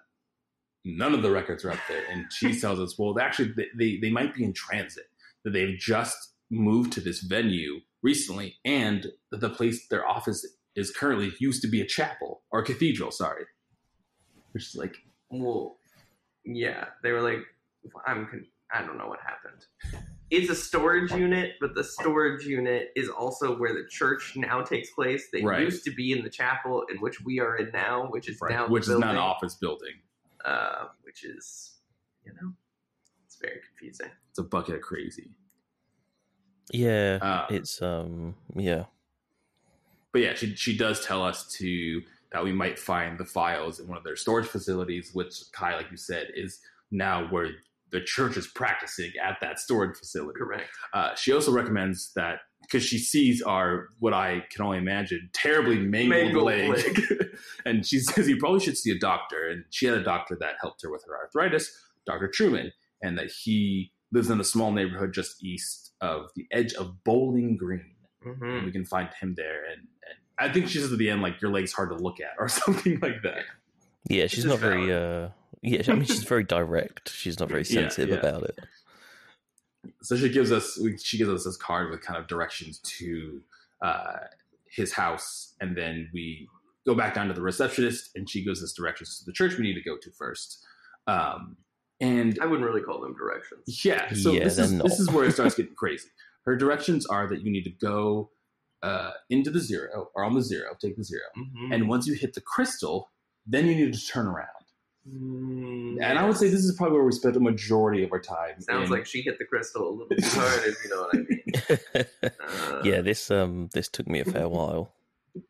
none of the records are up there, and she tells us, well, actually, they, they they might be in transit. That they've just moved to this venue recently, and that the place their office is currently used to be a chapel or a cathedral. Sorry, which is like Well, yeah, they were like, I'm, con- I don't know what happened. It's a storage unit, but the storage unit is also where the church now takes place. They Right. used to be in the chapel in which we are in now, which is now the which is not an office building. uh, which is, you know, it's very confusing. It's a bucket of crazy. Yeah, Uh, it's um, yeah, but yeah, she she does tell us to that we might find the files in one of their storage facilities, which Kai, like you said, is now where the church is practicing at that storage facility. Correct. Uh, she also recommends that because she sees our what I can only imagine terribly mangled, Mangled leg, leg. and she says you probably should see a doctor. And she had a doctor that helped her with her arthritis, Doctor Truman, and that he lives in a small neighborhood just east of the edge of Bowling Green hmm and we can find him there. And, and I think she says at the end, like your leg's hard to look at, or something like that. Yeah. She's just not very uh, yeah. I mean, she's very direct. She's not very sensitive yeah. about it. So she gives us she gives us this card with kind of directions to uh, his house, and then we go back down to the receptionist, and she gives us directions to the church we need to go to first. Um, and I wouldn't really call them directions. Yeah, so Yeah, this is not. this is where it starts getting crazy. Her directions are that you need to go uh, into the zero or on the zero, take the 0 Mhm. and once you hit the crystal, then you need to turn around. Mm, And I would say this is probably where we spent a majority of our time. sounds in- like she hit the crystal a little bit hard, if you know what I mean. Uh, yeah, this um, this took me a fair while.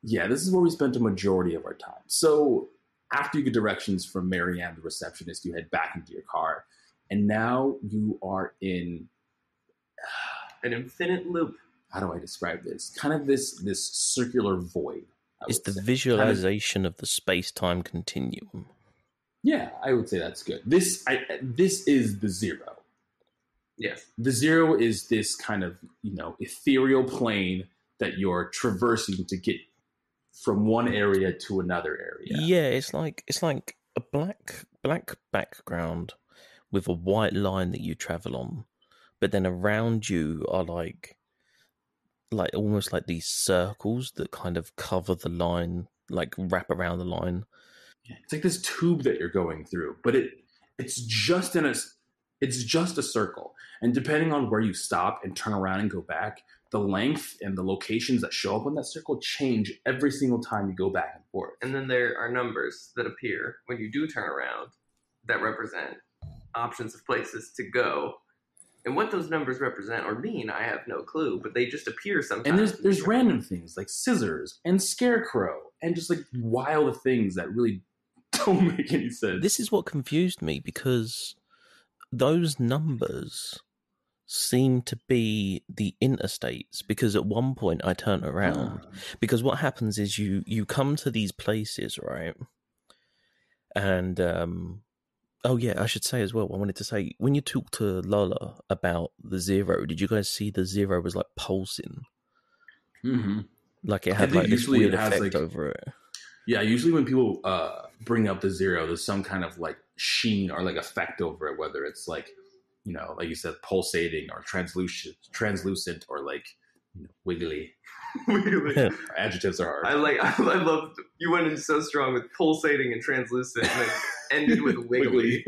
yeah, this is where we spent a majority of our time. So after you get directions from Marianne, the receptionist, you head back into your car, and now you are in an infinite loop. how do I describe this? Kind of this this circular void. I It's would the say. visualization of the space time continuum. Yeah, I would say that's good. This I, this is the zero. Yes. The zero is this kind of you know ethereal plane that you're traversing to get from one area to another area. Yeah. it's like it's like a black black background with a white line that you travel on, but then around you are like like almost like these circles that kind of cover the line, like wrap around the line. It's like this tube that you're going through, but it it's just in a it's just a circle. And depending on where you stop and turn around and go back, the length and the locations that show up on that circle change every single time you go back and forth. And then there are numbers that appear when you do turn around that represent options of places to go. And what those numbers represent or mean, I have no clue, but they just appear sometimes. And there's there's random things like scissors and scarecrow and just like wild things that really don't make any sense. This is what confused me because those numbers seem to be the interstates because at one point I turn around because what happens is you you come to these places right and um oh yeah i should say as well i wanted to say when you talked to lula about the zero did you guys see the zero was like pulsing? Hmm like it had like this weird it has, effect like- over it. Yeah, usually when people uh, bring up the zero, there's some kind of like sheen or like effect over it, whether it's like, you know, like you said, pulsating or translucent, translucent or like, you know, wiggly. Adjectives are hard. I like. I, I love. You went in so strong with pulsating and translucent, and then ended with wiggly,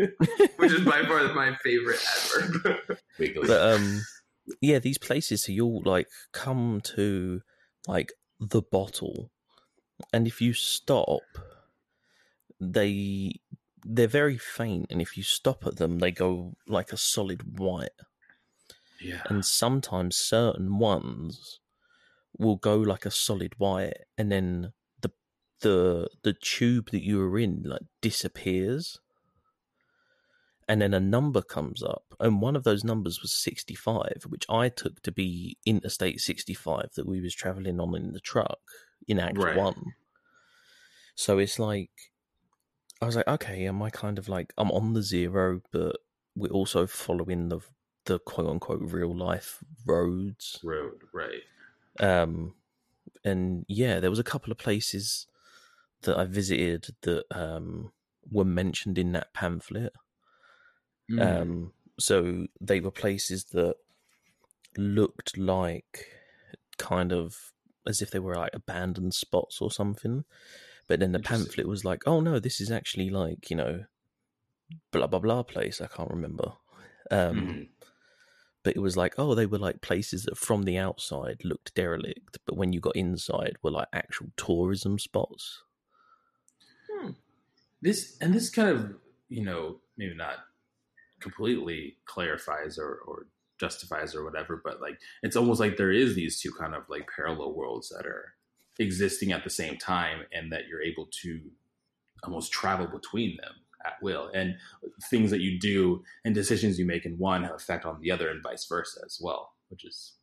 which is by far my favorite adverb. Wiggly. But um, yeah, these places so you'll like come to like the bottle, and if you stop, they they're very faint, and if you stop at them, they go like a solid white. yeah. And sometimes certain ones will go like a solid white, and then the the the tube that you were in like disappears. And then a number comes up, and one of those numbers was sixty-five, which I took to be Interstate sixty-five that we was traveling on in the truck in Act Right. One. So it's like, I was like, okay, am I kind of like I'm on the zero, but we're also following the the quote unquote real life roads. Road, right. Um, and yeah, there was a couple of places that I visited that um were mentioned in that pamphlet. Mm. Um, so they were places that looked like kind of as if they were like abandoned spots or something. But then the pamphlet was like, oh no, this is actually like, you know, blah blah blah place. I can't remember. Um, Mhm. But it was like, oh, they were like places that from the outside looked derelict, but when you got inside were like actual tourism spots. Hmm. this and this kind of you know maybe not completely clarifies or, or justifies or whatever but like it's almost like there is these two kind of like parallel worlds that are existing at the same time and that you're able to almost travel between them at will and things that you do and decisions you make in one have effect on the other and vice versa as well which is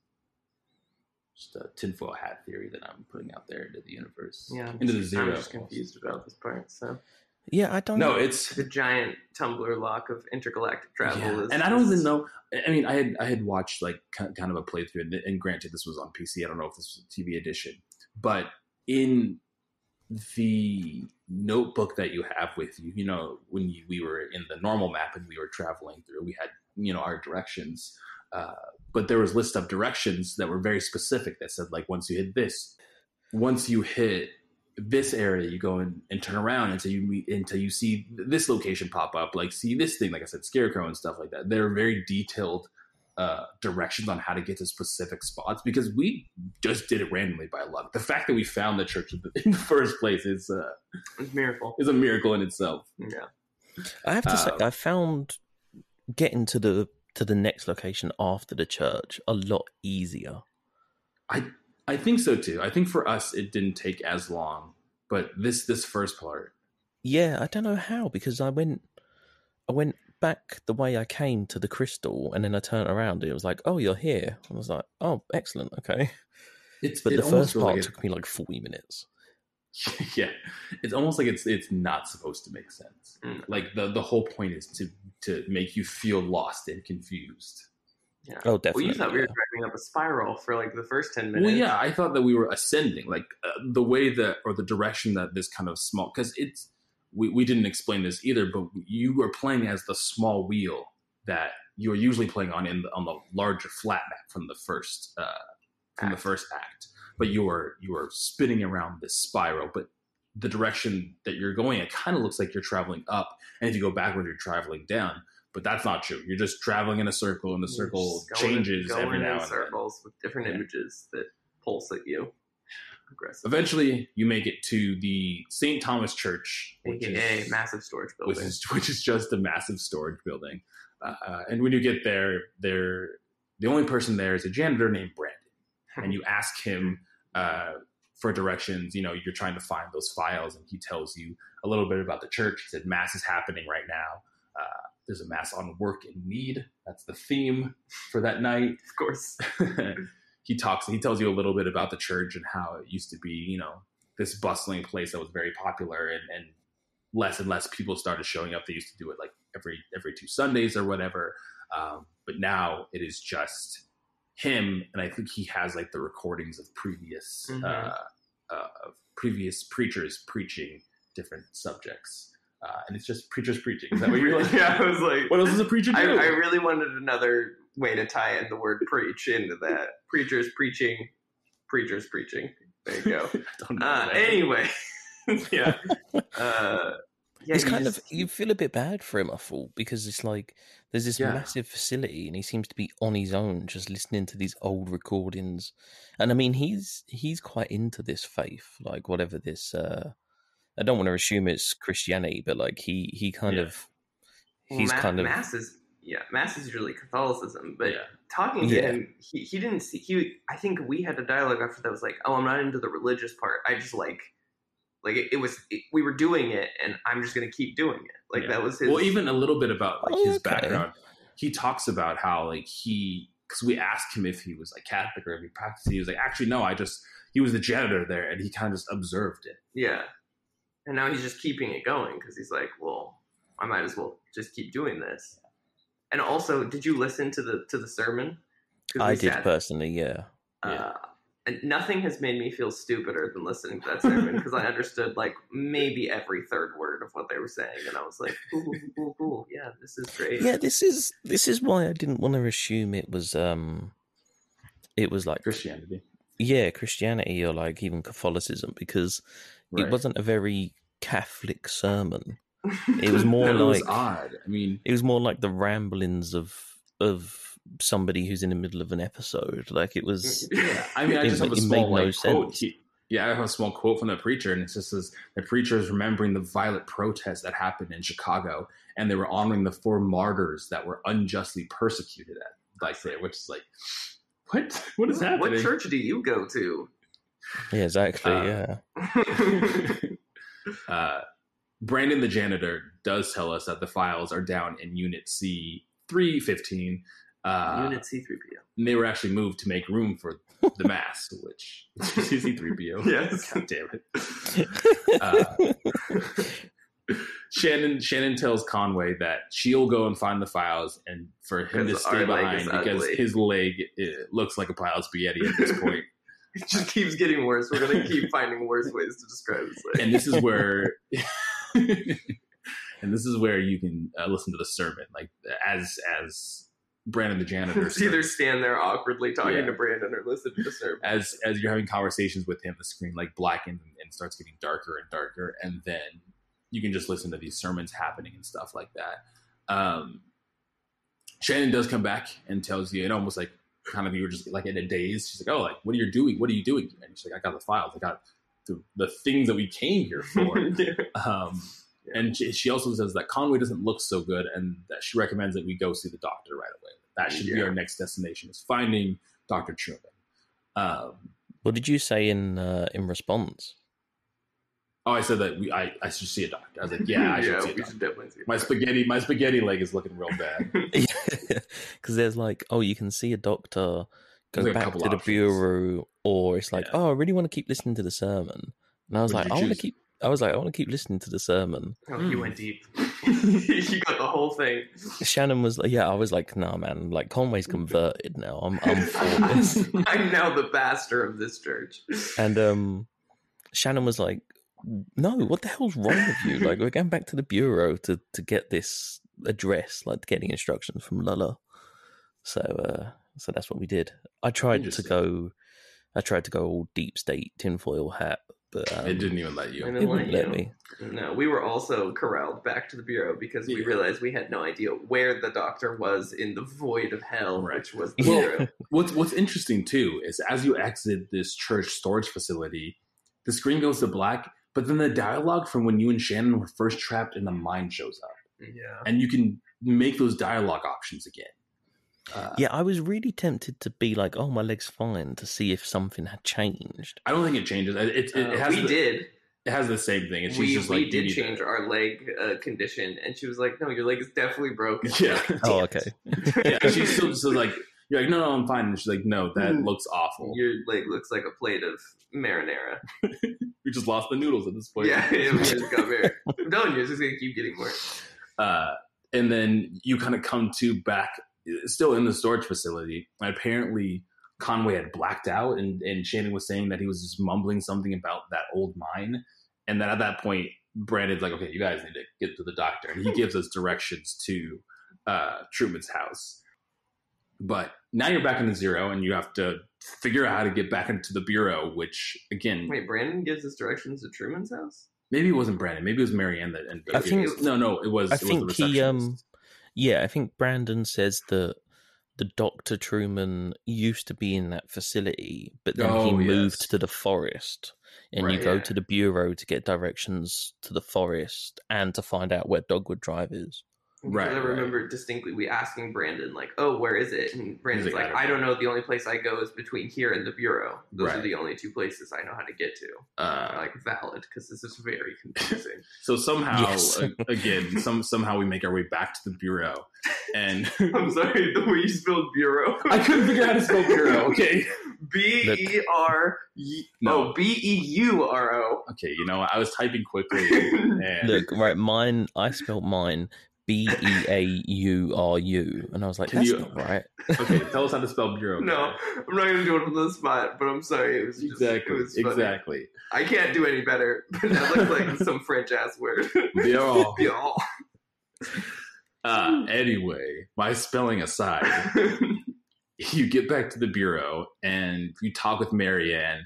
just a tinfoil hat theory that i'm putting out there into the universe Yeah, into the just- zero I'm just confused about this part. So Yeah, I don't no know. it's the giant Tumblr lock of intergalactic travel Yeah, is, and I don't is- even know. I mean, I had I had watched like kind of a playthrough, and, and granted, this was on PC. I don't know if this was a TV edition, but in the notebook that you have with you, you know, when you, we were in the normal map and we were traveling through, we had you know our directions, uh, but there was list of directions that were very specific that said like once you hit this, once you hit this area, you go in and turn around until you meet until you see this location pop up, like see this thing, like I said, scarecrow and stuff like that. They're very detailed uh, directions on how to get to specific spots because we just did it randomly by luck. The fact that we found the church in the, first place is uh, a miracle. is a miracle in itself. Yeah. I have to say, Um, I found getting to the to the next location after the church a lot easier. I I think so too. I think for us it didn't take as long, but this this first part, Yeah, I don't know how because I went, I went back the way I came to the crystal, and then I turned around. And it was like, "Oh, you're here." I was like, "Oh, excellent, okay." it's But it the first part like took me like forty minutes. yeah, it's almost like it's it's not supposed to make sense. Mm. Like the the whole point is to to make you feel lost and confused. Yeah. Oh, definitely. Well, definitely. you thought we were driving up a spiral for like the first ten minutes. Well, yeah, I thought that we were ascending, like uh, the way that or the direction that this kind of small because it's we, we didn't explain this either, but you were playing as the small wheel that you're usually playing on in the, on the larger flat map from the first uh, from the first act, but you were you were spinning around this spiral, but the direction that you're going, it kind of looks like you're traveling up, and if you go backward, you're traveling down. But that's not true. You're just traveling in a circle, and the You're circle going- changes going every in now and then. circles with different Yeah. images that pulse at you. Eventually, you make it to the St. Thomas Church, which AKA is, massive storage which building. is which is just a massive storage building. Uh, and when you get there, there the only person there is a janitor named Brandon, and you ask him uh, for directions. You know, you're trying to find those files, and he tells you a little bit about the church. He said mass is happening right now. Uh, there's a mass on work and need. That's the theme for that night. of course. he talks he tells you a little bit about the church and how it used to be you know this bustling place that was very popular and, and less and less people started showing up. They used to do it like every every two sundays or whatever. Um, but now it is just him and i think he has like the recordings of previous Mhm. uh, uh, of previous preachers preaching different subjects. Uh, and it's just preachers preaching. Is that what you're like? Yeah, I was like, what else does a preacher do? I, I really wanted another way to tie in the word preach into that. Preachers preaching, preachers preaching. There you go. I don't know Uh, anyway, yeah. Uh, Yeah, it's kind of you feel a bit bad for him, I thought, because it's like there's this Yeah. massive facility, and he seems to be on his own, just listening to these old recordings. And I mean, he's he's quite into this faith, like whatever this. uh I don't want to assume it's Christianity, but like he he kind Yeah. of Well, he's ma- kind of mass is yeah, mass is usually Catholicism, but Yeah. talking to Yeah. him, he, he didn't see he. I think we had a dialogue after that was like, oh, I'm not into the religious part. I just like like it, it was it, we were doing it, and I'm just gonna keep doing it. Like Yeah. that was his. Well, even a little bit about like Oh, his okay. background. He talks about how like he because we asked him if he was like Catholic or if he practiced. He was like, actually, no, I just he was the janitor there, and he kind of just observed it. yeah, and now he's just keeping it going because he's like, well, I might as well just keep doing this. And also, did you listen to the to the sermon? 'Cause I did sat- personally, yeah. Uh, and nothing has made me feel stupider than listening to that sermon because I understood like maybe every third word of what they were saying, and I was like, "Ooh, ooh, ooh, ooh, yeah, this is great." Yeah, this is this is why I didn't want to assume it was um it was like Christianity. yeah, Christianity or like even Catholicism because Right. it wasn't a very Catholic sermon. It was more No, it was like odd. I mean, it was more like the ramblings of of somebody who's in the middle of an episode. Like it was yeah. I mean, I It just have a small made no quote. sense. He, yeah, I have a small quote from the preacher, and it just says the preacher is remembering the violent protests that happened in Chicago, and they were honoring the four martyrs that were unjustly persecuted at like there, which is like, what? What is happening? What church do you go to? yeah, exactly, Uh, yeah. uh, Brandon the janitor does tell us that the files are down in Unit C three fifteen. Uh, Unit C three PO. and they were actually moved to make room for the mass, which is C three PO. Yes. God damn it. Uh, Shannon Shannon tells Conway that she'll go and find the files, and for him to stay leg behind because ugly. his leg uh, looks like a pile of spaghetti at this point. It just keeps getting worse. We're gonna keep finding worse ways to describe this. Like. and this is where and this is where you can uh, listen to the sermon like as as brandon the janitor It's either stand there awkwardly talking Yeah. to Brandon or listen to the sermon. as as you're having conversations with him the screen like blackens and, and starts getting darker and darker and then you can just listen to these sermons happening and stuff like that. Um shannon does come back and tells you it almost like kind of you were just like in a daze. She's like oh like what are you doing? What are you doing? And she's like i got the files. I got the, the things that we came here for Yeah. Um, and she, she also says that Conway doesn't look so good, and that she recommends that we go see the doctor right away. That should be our next destination: is finding Doctor Truman. Um, what did you say in uh, in response? oh, I said that we I, I should see a doctor. I was like, yeah, I should see a we doctor. should definitely see. My it. spaghetti, my spaghetti leg is looking real bad. Because there's like, oh, you can see a doctor, go There's a back couple to the options. bureau, or it's like, Yeah. oh, I really want to keep listening to the sermon. And I was What like, I you want to keep. I was like, I want to keep listening to the sermon. Oh, you Hmm. went deep. you got the whole thing. Shannon was like, yeah, I was like, nah, man, like Conway's converted now. I'm, I'm for this. I'm now the pastor of this church. And um, Shannon was like, "No, what the hell's wrong with you? Like, we're going back to the bureau to to get this address, like getting instructions from Lula." So, uh, so that's what we did. I tried to go, I tried to go all deep state tinfoil hat, but um, it didn't even let you. didn't it wouldn't let let you. me. No, we were also corralled back to the bureau because we Yeah. realized we had no idea where the doctor was in the void of hell, Right. which was the Yeah. bureau. What's What's interesting too is as you exit this church storage facility, the screen goes to black, but then the dialogue from when you and Shannon were first trapped in the mine shows up. Yeah. and you can make those dialogue options again. Uh, Yeah, I was really tempted to be like, "Oh, my leg's fine," to see if something had changed. I don't think it changes. It, it, it Uh, has we the, did. It has the same thing. And she's We, just we like, did need to- change our leg uh, condition, and she was like, "No, your leg is definitely broken." Yeah. Oh, Damn okay. yeah, she's still just like, you're like, no, no, I'm fine. And she's like, no, that Mm. looks awful. Your leg looks like a plate of marinara. We just lost the noodles at this point. Yeah, it just got very. I'm you, it's just gonna keep getting worse. Uh, and then you kind of come to back, still in the storage facility. And apparently, Conway had blacked out, and, and Shannon was saying that he was just mumbling something about that old mine. And then at that point, Brandon's like, okay, you guys need to get to the doctor. And he gives us directions to uh, Truman's house. But now you're back in the zero, and you have to figure out how to get back into the bureau, which, again, Wait, Brandon gives us directions to Truman's house. maybe it wasn't Brandon. Maybe it was Marianne that. And I think- no, no, it was. I it was the think he, um, receptionist. Yeah, I think Brandon says that the Doctor Truman used to be in that facility, but then he Oh, moved yes. to the forest. And you go Yeah. to the bureau to get directions to the forest and to find out where Dogwood Drive is. Because Right, I right. remember distinctly we asking Brandon like, "Oh, where is it?" And Brandon's like, like, "I "I don't don't know. The only place I go is between here and the bureau. Those are the only two places I know how to get to." Uh, like valid because this is very confusing. so somehow, Yes. a- again, some somehow we make our way back to the bureau, and I'm sorry, the way you spelled bureau. I couldn't figure out how to spell bureau. Okay, B E R No. oh B E U R O. okay, you know, I was typing quickly, and Look, right, mine, I spelled mine B E A U R U. And I was like, Can that's you- not right. okay, tell us how to spell bureau. No, I'm not gonna do it on the spot, but I'm sorry. It was just, exactly, It was exactly. I can't do any better, but that looks like some French ass word. Bureau. Bureau. Uh, anyway, my spelling aside, you get back to the bureau and you talk with Marianne,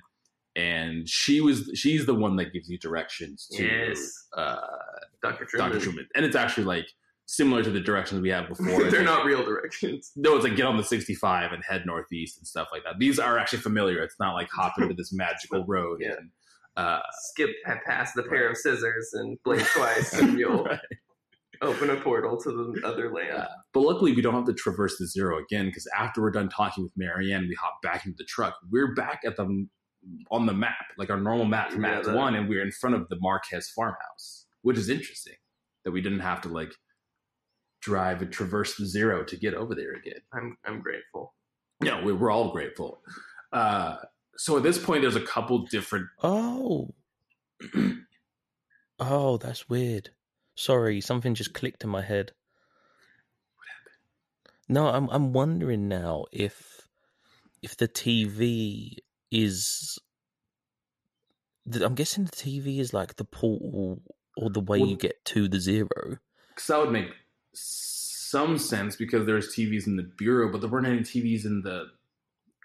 and she was she's the one that gives you directions to Yes. uh, Dr. Truman. Dr. Truman, and it's actually like similar to the directions we have before. They're not real directions. No, it's like get on the 65 and head northeast and stuff like that. These are actually familiar. It's not like hop into this magical road Yeah. and uh, Skip past the pair of scissors and blink twice, and you'll right. open a portal to the other land. Uh, but luckily, we don't have to traverse the zero again because after we're done talking with Marianne, we hop back into the truck. We're back at the on the map, like our normal map from Yeah, Act One, and we're in front of the Marquez farmhouse, which is interesting that we didn't have to like drive and traverse the zero to get over there again. I'm I'm grateful. No, we, we're all grateful. Uh, so at this point, there's a couple different. Oh. oh, that's weird. Sorry, something just clicked in my head. No, I'm I'm wondering now if if the TV is I'm guessing the TV is like the portal or the way Well- you get to the zero. Because that would make some sense because there's TVs in the bureau, but there weren't any TVs in the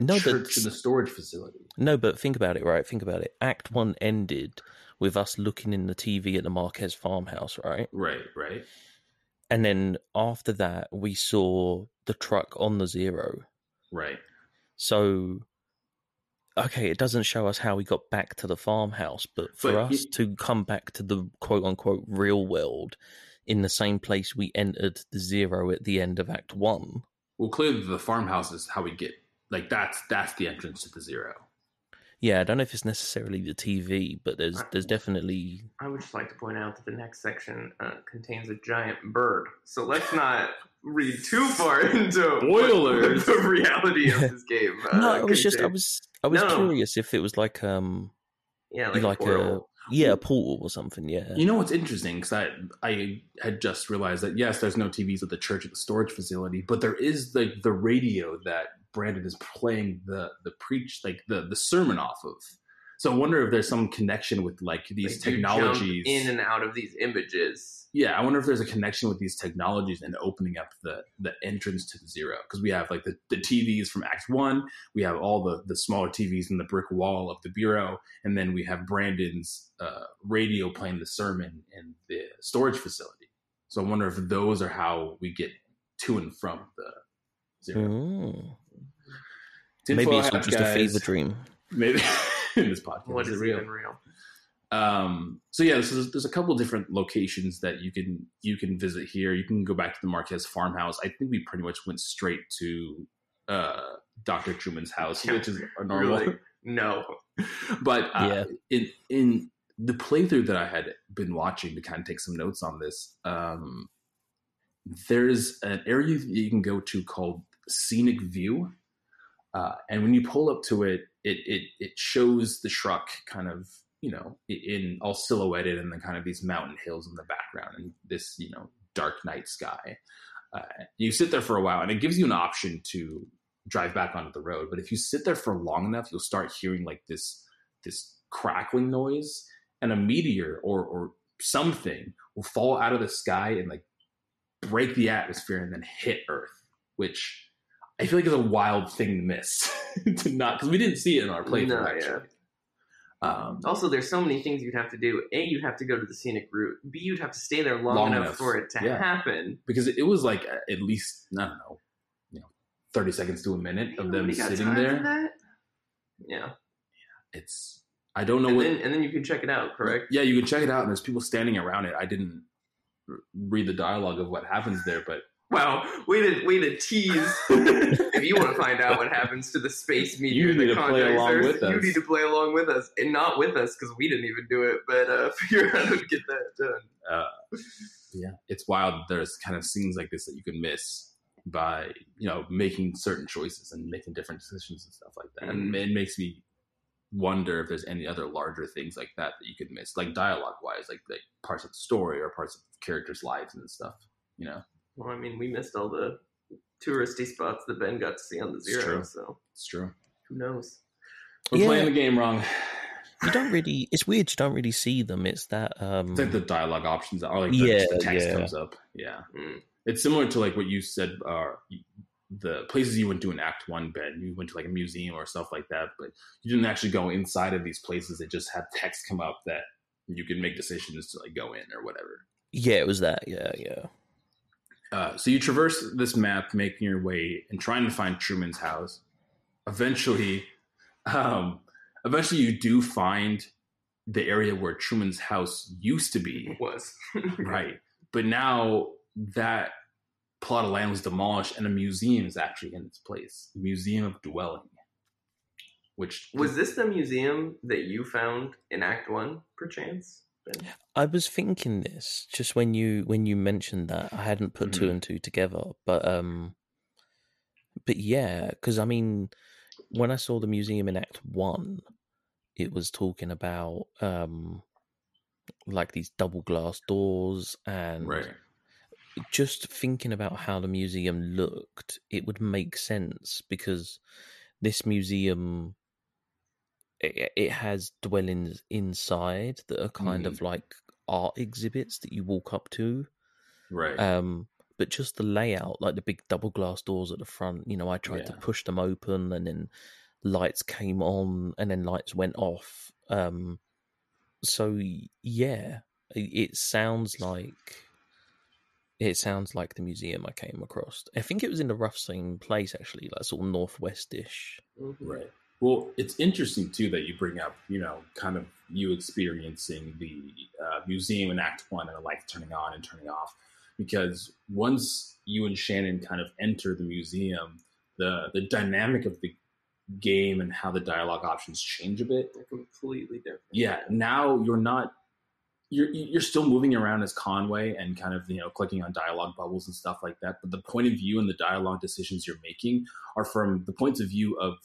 No, church but in the storage facility. No, but think about it, right? Think about it. Act one ended with us looking in the TV at the Marquez farmhouse, right? Right, right. And then after that, we saw the truck on the zero. Right. So, okay, it doesn't show us how we got back to the farmhouse, but for But us it- to come back to the quote unquote real world in the same place we entered the zero at the end of Act one, Well, clearly the farmhouse is how we get like that's that's the entrance to the zero. yeah, I don't know if it's necessarily the TV, but there's there's definitely I would just like to point out that the next section uh, contains a giant bird. So let's not read too far into Spoilers. the reality of this game. Uh, no. I was just I was I was No. curious if it was like um yeah, like, like, a portal. Yeah mm-hmm. a portal or something. Yeah, You know what's interesting? Because I I had just realized that yes, there's no TVs at the church at the storage facility, but there is like the radio that Brandon is playing the the preach like the the sermon off of. So I wonder if there's some connection with like these Like, you jump technologies. in and out of these images. yeah, I wonder if there's a connection with these technologies and opening up the the entrance to the zero because we have like the, the TVs from Act One, we have all the the smaller TVs in the brick wall of the bureau, and then we have Brandon's uh, radio playing the sermon in the storage facility. So I wonder if those are how we get to and from the zero. Mm. Maybe it's not just guys. a fever dream. Maybe in this podcast, What is is it real? even real? Um, so yeah, this is, there's a couple different locations that you can you can visit here. You can go back to the Marquez farmhouse. I think we pretty much went straight to uh, Dr. Truman's house, Yeah, which is a normal. Really? No. but uh, Yeah. in in the playthrough that I had been watching to kind of take some notes on this, um, there's an area that you can go to called Scenic View, uh, and when you pull up to it, it it it shows the truck kind of you know in all silhouetted and then kind of these mountain hills in the background and this you know dark night sky. Uh, you sit there for a while, and it gives you an option to drive back onto the road. But if you sit there for long enough, you'll start hearing like this this crackling noise, and a meteor or or something will fall out of the sky and like break the atmosphere and then hit Earth, which I feel like it's a wild thing to miss to not because we didn't see it in our playthrough No, yeah. Um, Also, there's so many things you'd have to do. A, you'd have to go to the scenic route. B, you'd have to stay there long, Long enough, enough. for it to Yeah. happen. because it was like uh, at least I don't know, you know, thirty seconds to a minute of them sitting there. Yeah. Yeah, It's I don't know and what. then and then you can check it out. Correct. Yeah, you can check it out, and there's people standing around it. I didn't read the dialogue of what happens there, but Wow, way to way to tease. if you want to find out what happens to the space meteor, You the need to play along Stars, with You need to play along with us, and not with us because we didn't even do it. But uh, figure out how to get that done. yeah, it's wild. that There's kind of scenes like this that you can miss by you know making certain choices and making different decisions and stuff like that. And it makes me wonder if there's any other larger things like that that you could miss, like dialogue wise, like like parts of the story or parts of characters' lives and stuff. You know, Well, I mean, we missed all the touristy spots that Ben got to see on the It's zero. true. So it's true. who knows? We're Yeah. playing the game wrong. You don't really. It's weird. You don't really see them. It's that. Um, It's like the dialogue options, or like the, Yeah, the text yeah. comes up. Yeah, Mm. it's similar to like what you said. Uh, the places you went to in Act One, Ben. You went to like a museum or stuff like that, but you didn't actually go inside of these places. It just had text come up that you could make decisions to like go in or whatever. yeah, it was that. Yeah, yeah. Uh, so you traverse this map, making your way and trying to find Truman's house. Eventually, um, eventually you do find the area where Truman's house used to be. Was right. But now that plot of land was demolished and a museum is actually in its place. The Museum of Dwelling. Which was this the museum that you found in Act One, perchance? I was thinking this just when you when you mentioned that I hadn't put two Mhm. and two together, but um, but yeah, because I mean, when I saw the museum in Act One, it was talking about um, like these double glass doors and right. just thinking about how the museum looked, it would make sense because this museum it, it has dwellings inside that are kind of like art exhibits that you walk up to. Right. Um, but just the layout, like the big double glass doors at the front, you know, I tried to push them open and then lights came on and then lights went off. Um, so yeah, it, it sounds like it sounds like the museum I came across. I think it was in the rough same place actually, like sort of northwestish. Mhm. Right. Well, it's interesting too that you bring up, you know, kind of you experiencing the uh, museum in Act One and the lights turning on and turning off, because once you and Shannon kind of enter the museum, the the dynamic of the game and how the dialogue options change a bit. They're completely different. Yeah, now you're not. You're you're still moving around as Conway and kind of you know clicking on dialogue bubbles and stuff like that. But the point of view and the dialogue decisions you're making are from the points of view of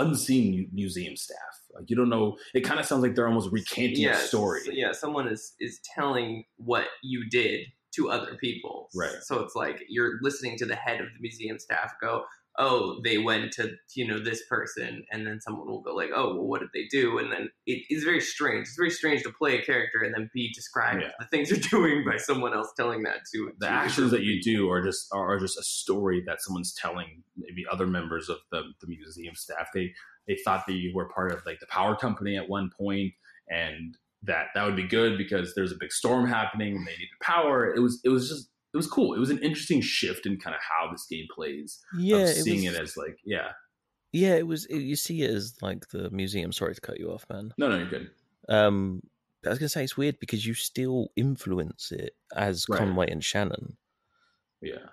unseen mu- museum staff. Like you don't know. It kind of sounds like they're almost recanting a story. yeah, someone is is telling what you did to other people. Right. So it's like you're listening to the head of the museum staff go, "Oh, they went to you know this person," and then someone will go like, "Oh, well, what did they do?" And then it is very strange. It's very strange to play a character and then be described Yeah. the things you're doing by someone else telling that to the to actions that you do are just are, are just a story that someone's telling maybe other members of the, the museum staff they they thought that you were part of like the power company at one point and that that would be good because there's a big storm happening and they needed power it was it was just it was cool it was an interesting shift in kind of how this game plays Yeah, of it seeing was, it as like yeah yeah, it was. You see it as like the museum. Sorry to cut you off, man. no no you're good Um, I was gonna say it's weird because you still influence it as Right. Conway and Shannon. yeah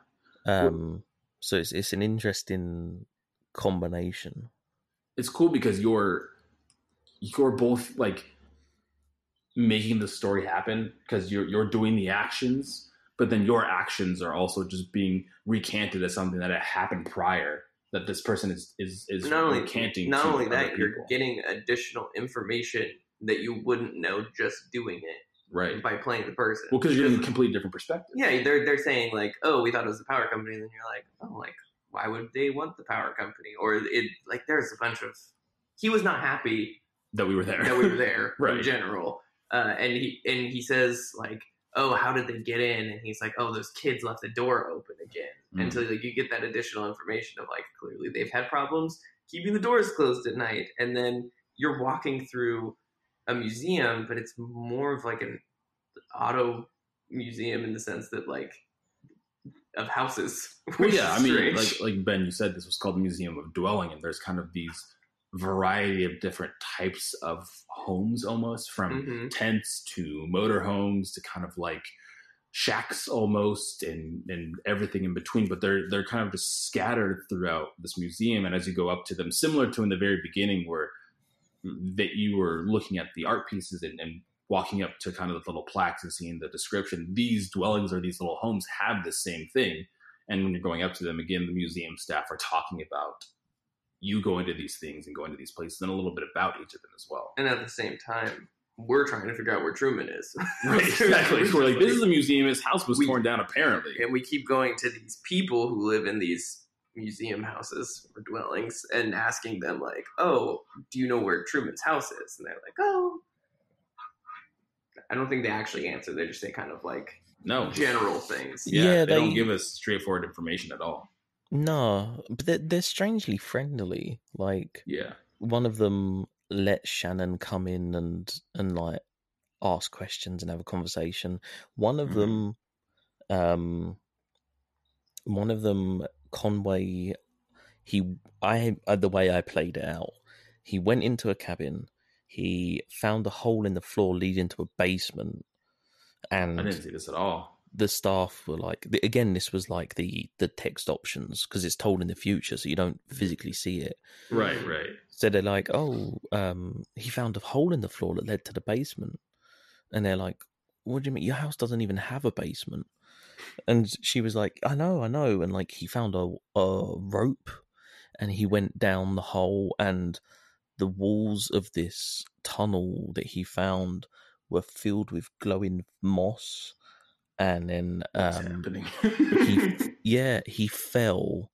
Um, so it's it's an interesting combination. it's cool because you're you're both like making the story happen because you're you're doing the actions, but then your actions are also just being recanted as something that had happened prior that this person is is is not only recanting. not only that you're getting additional information that you wouldn't know just doing it right. by playing the person. Well, because you're getting a completely different perspective. Yeah, they're they're saying like, oh, we thought it was the power company, and then you're like, oh, like why would they want the power company? Or it like there's a bunch of he was not happy That we were there. that we were there Right. in general, uh, and he and he says like, oh, how did they get in? And he's like, oh, those kids left the door open again. Mm. And so like you get that additional information of like clearly they've had problems keeping the doors closed at night, and then you're walking through a museum, but it's more of like an auto museum in the sense that like of houses. Well, yeah, I mean, like like Ben, you said this was called the Museum of Dwelling, and there's kind of these variety of different types of homes, almost from Mhm. tents to motorhomes to kind of like shacks almost and and everything in between but they're they're kind of just scattered throughout this museum and as you go up to them similar to in the very beginning where that you were looking at the art pieces and, and walking up to kind of the little plaques and seeing the description these dwellings or these little homes have the same thing and when you're going up to them again the museum staff are talking about you go into these things and go into these places and a little bit about each of them as well and at the same time, we're trying to figure out where Truman is. Right, exactly. We're like, this is a museum. His house was We- torn down, apparently. and we keep going to these people who live in these museum houses or dwellings and asking them like, "Oh, do you know where Truman's house is?" And they're like, "Oh." I don't think they actually answer. They just say kind of like No, general things. yeah, Yeah, they, don't give us straightforward information at all. No, but they're, they're strangely friendly. Like Yeah, one of them lets Shannon come in and and like ask questions and have a conversation. One of Mhm. them, um, one of them, Conway, he I uh, the way I played it out, he went into a cabin. He found a hole in the floor leading to a basement, and I didn't see this at all. The staff were like the- again this was like the the text options because it's told in the future so you don't physically see it. Right, right. so they're like oh um he found a hole in the floor that led to the basement. And they're like what do you mean? Your house doesn't even have a basement. And she was like i know i know. And like he found a, a rope and he went down the hole and the walls of this tunnel that he found were filled with glowing moss and then um he yeah he fell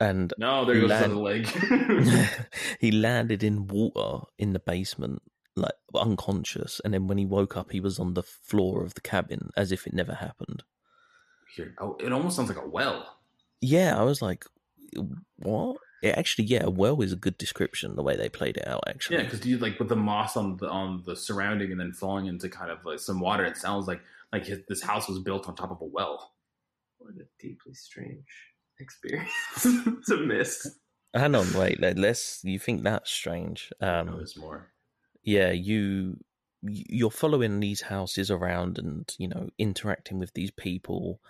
and no, there goes land- the leg. he landed in water in the basement like unconscious and then when he woke up he was on the floor of the cabin as if it never happened oh, it almost sounds like a well. yeah i was like what it actually yeah a well is a good description the way they played it out actually Yeah, because you like with the moss on the on the surrounding and then falling into kind of like some water. It sounds like like his, this house was built on top of a well. What a deeply strange experience to miss. hang on wait let- let's you think that's strange Um, um there's more. yeah you you're following these houses around and you know interacting with these people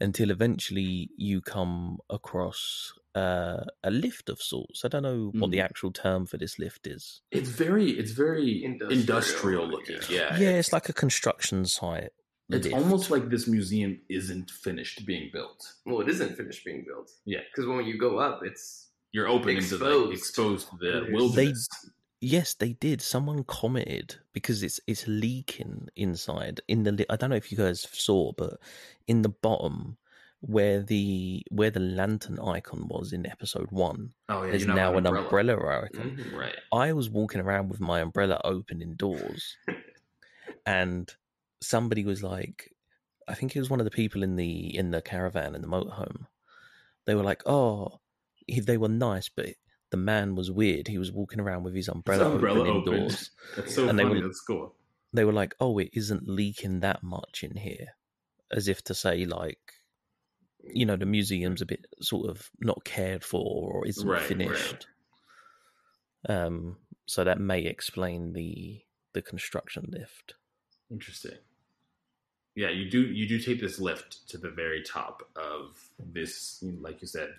until eventually you come across uh, a lift of sorts i don't know what the Mhm. actual term for this lift is It's very it's very Industrial, industrial, looking. yeah. Yeah, yeah it's like a construction site It's lift. almost like this museum isn't finished being built. Well, it isn't finished being built. Yeah. because when you go up, it's You're open into like Exposed. exposed to the There's- wilderness. Yes, they did. Someone commented because it's it's leaking inside in the. I don't know if you guys saw, but in the bottom where the where the lantern icon was in episode one, oh yeah, there's now an umbrella, icon. Mhm. Right. I was walking around with my umbrella open indoors, and somebody was like, I think it was one of the people in the in the caravan in the motorhome. They were like, "Oh, he, they were nice, but the man was weird. He was walking around with his umbrella, umbrella open open. indoors." That's so And they funny. were- That's cool. They were like, "Oh, it isn't leaking that much in here," as if to say, like, you know, the museum's a bit sort of not cared for or isn't Right, right. finished. Um, so that may explain the the construction lift. Interesting. Yeah, you do you do take this lift to the very top of this, like you said,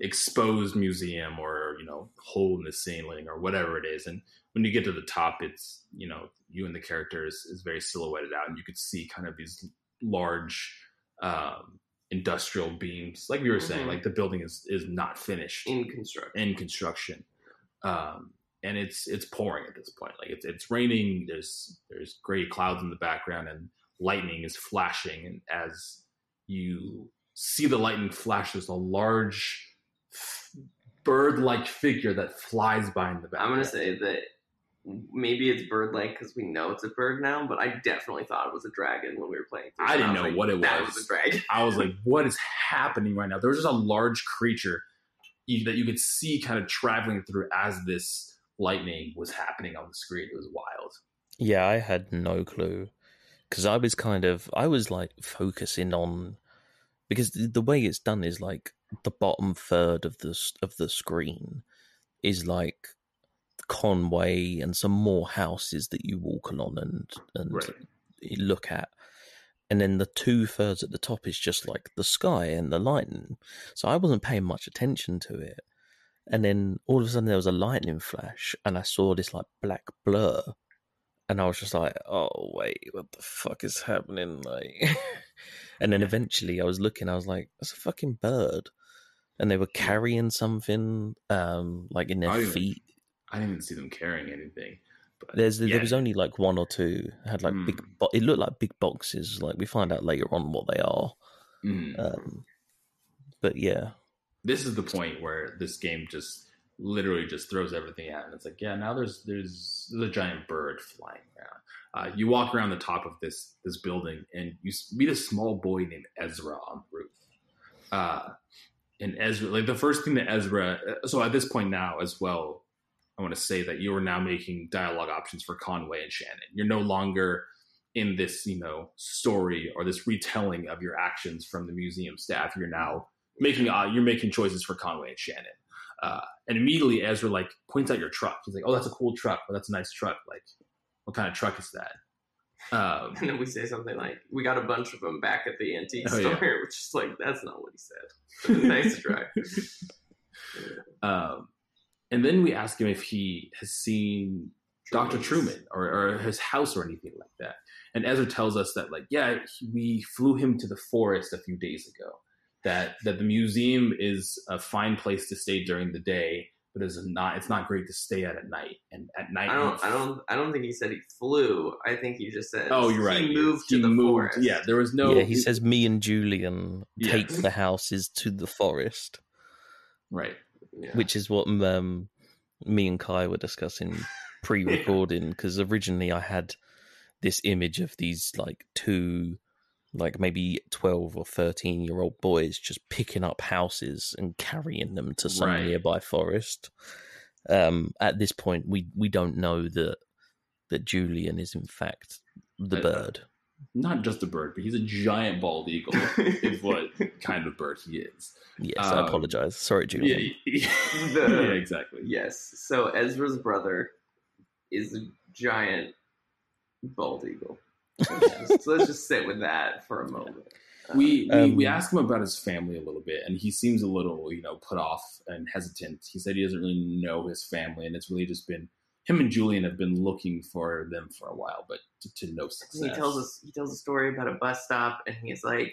exposed museum or you know hole in the ceiling or whatever it is, and when you get to the top, it's you know you and the characters is very silhouetted out, and you could see kind of these large um, industrial beams, like we were saying, Mhm. like the building is is not finished in construction. in construction um, and it's it's pouring at this point like it's it's raining there's there's gray clouds in the background and lightning is flashing and as you see the lightning flash there's a large bird-like figure that flies by in the background. I'm gonna say that maybe it's bird-like because we know it's a bird now, but I definitely thought it was a dragon when we were playing. through I didn't was know like, what it was. That was. was a dragon. I was like, what is happening right now? There was just a large creature that you could see kind of traveling through as this lightning was happening on the screen. It was wild. Yeah, I had no clue because I was kind of I was like focusing on because the, way it's done is like the bottom third of the of the screen is like Conway and some more houses that you walk along and and Right. look at. And then the two thirds at the top is just like the sky and the lightning. So I wasn't paying much attention to it. And then all of a sudden there was a lightning flash and I saw this like black blur. And I was just like, oh wait, what the fuck is happening? Like And then eventually I was looking, I was like, that's a fucking bird. And they were carrying something, um, like in their yeah. feet. I didn't even see them carrying anything. But There's yeah. there was only like one or two had like big. Mm. Bo- it looked like big boxes. Like we find out later on what they are. Mm. Um, but yeah, this is the point where this game just literally just throws everything out and it's like yeah now there's there's, there's a giant bird flying around. Uh, you walk around the top of this this building and you meet a small boy named ezra on the roof. Uh, and ezra like the first thing that ezra uh, so at this point now as well i want to say that you are now making dialogue options for conway and shannon. You're no longer in this you know story or this retelling of your actions from the museum staff. You're now making uh, you're making choices for Conway and Shannon. Uh, and immediately Ezra like points out your truck. He's like, "Oh, that's a cool truck. Or that's a nice truck. Like, what kind of truck is that?" Um, And then we say something like, "We got a bunch of them back at the antique Oh, store," yeah. which is like, that's not what he said. nice try. um, and then we ask him if he has seen Dr. Truman or, or his house or anything like that. And Ezra tells us that, like, yeah, he- we flew him to the forest a few days ago. That that the museum is a fine place to stay during the day, but it's not. It's not great to stay at at night. And at night, I don't, I don't, I don't think he said he flew. I think he just said, Oh, you're right. He moved to the forest. Yeah, there was no. yeah. He says me and Julian Yeah. take the houses to the forest, right. Yeah. which is what um, me and Kai were discussing pre-recording. Because originally I had this image of these like two like maybe 12 or 13 year old boys just picking up houses and carrying them to some Right. nearby forest um at this point we we don't know that that julian is in fact the Uh, bird Not just a bird, but he's a giant bald eagle. is what kind of bird he is. yes i um, apologize sorry julian Yeah, The- yeah, exactly. Yes. So Ezra's brother is a giant bald eagle. Let's just, let's just sit with that for a moment. We, we Um, we asked him about his family a little bit, and he seems a little you know put off and hesitant. He said he doesn't really know his family, and it's really just been him and Julian have been looking for them for a while, but to, to no success. he tells us he tells a story about a bus stop, and he's like,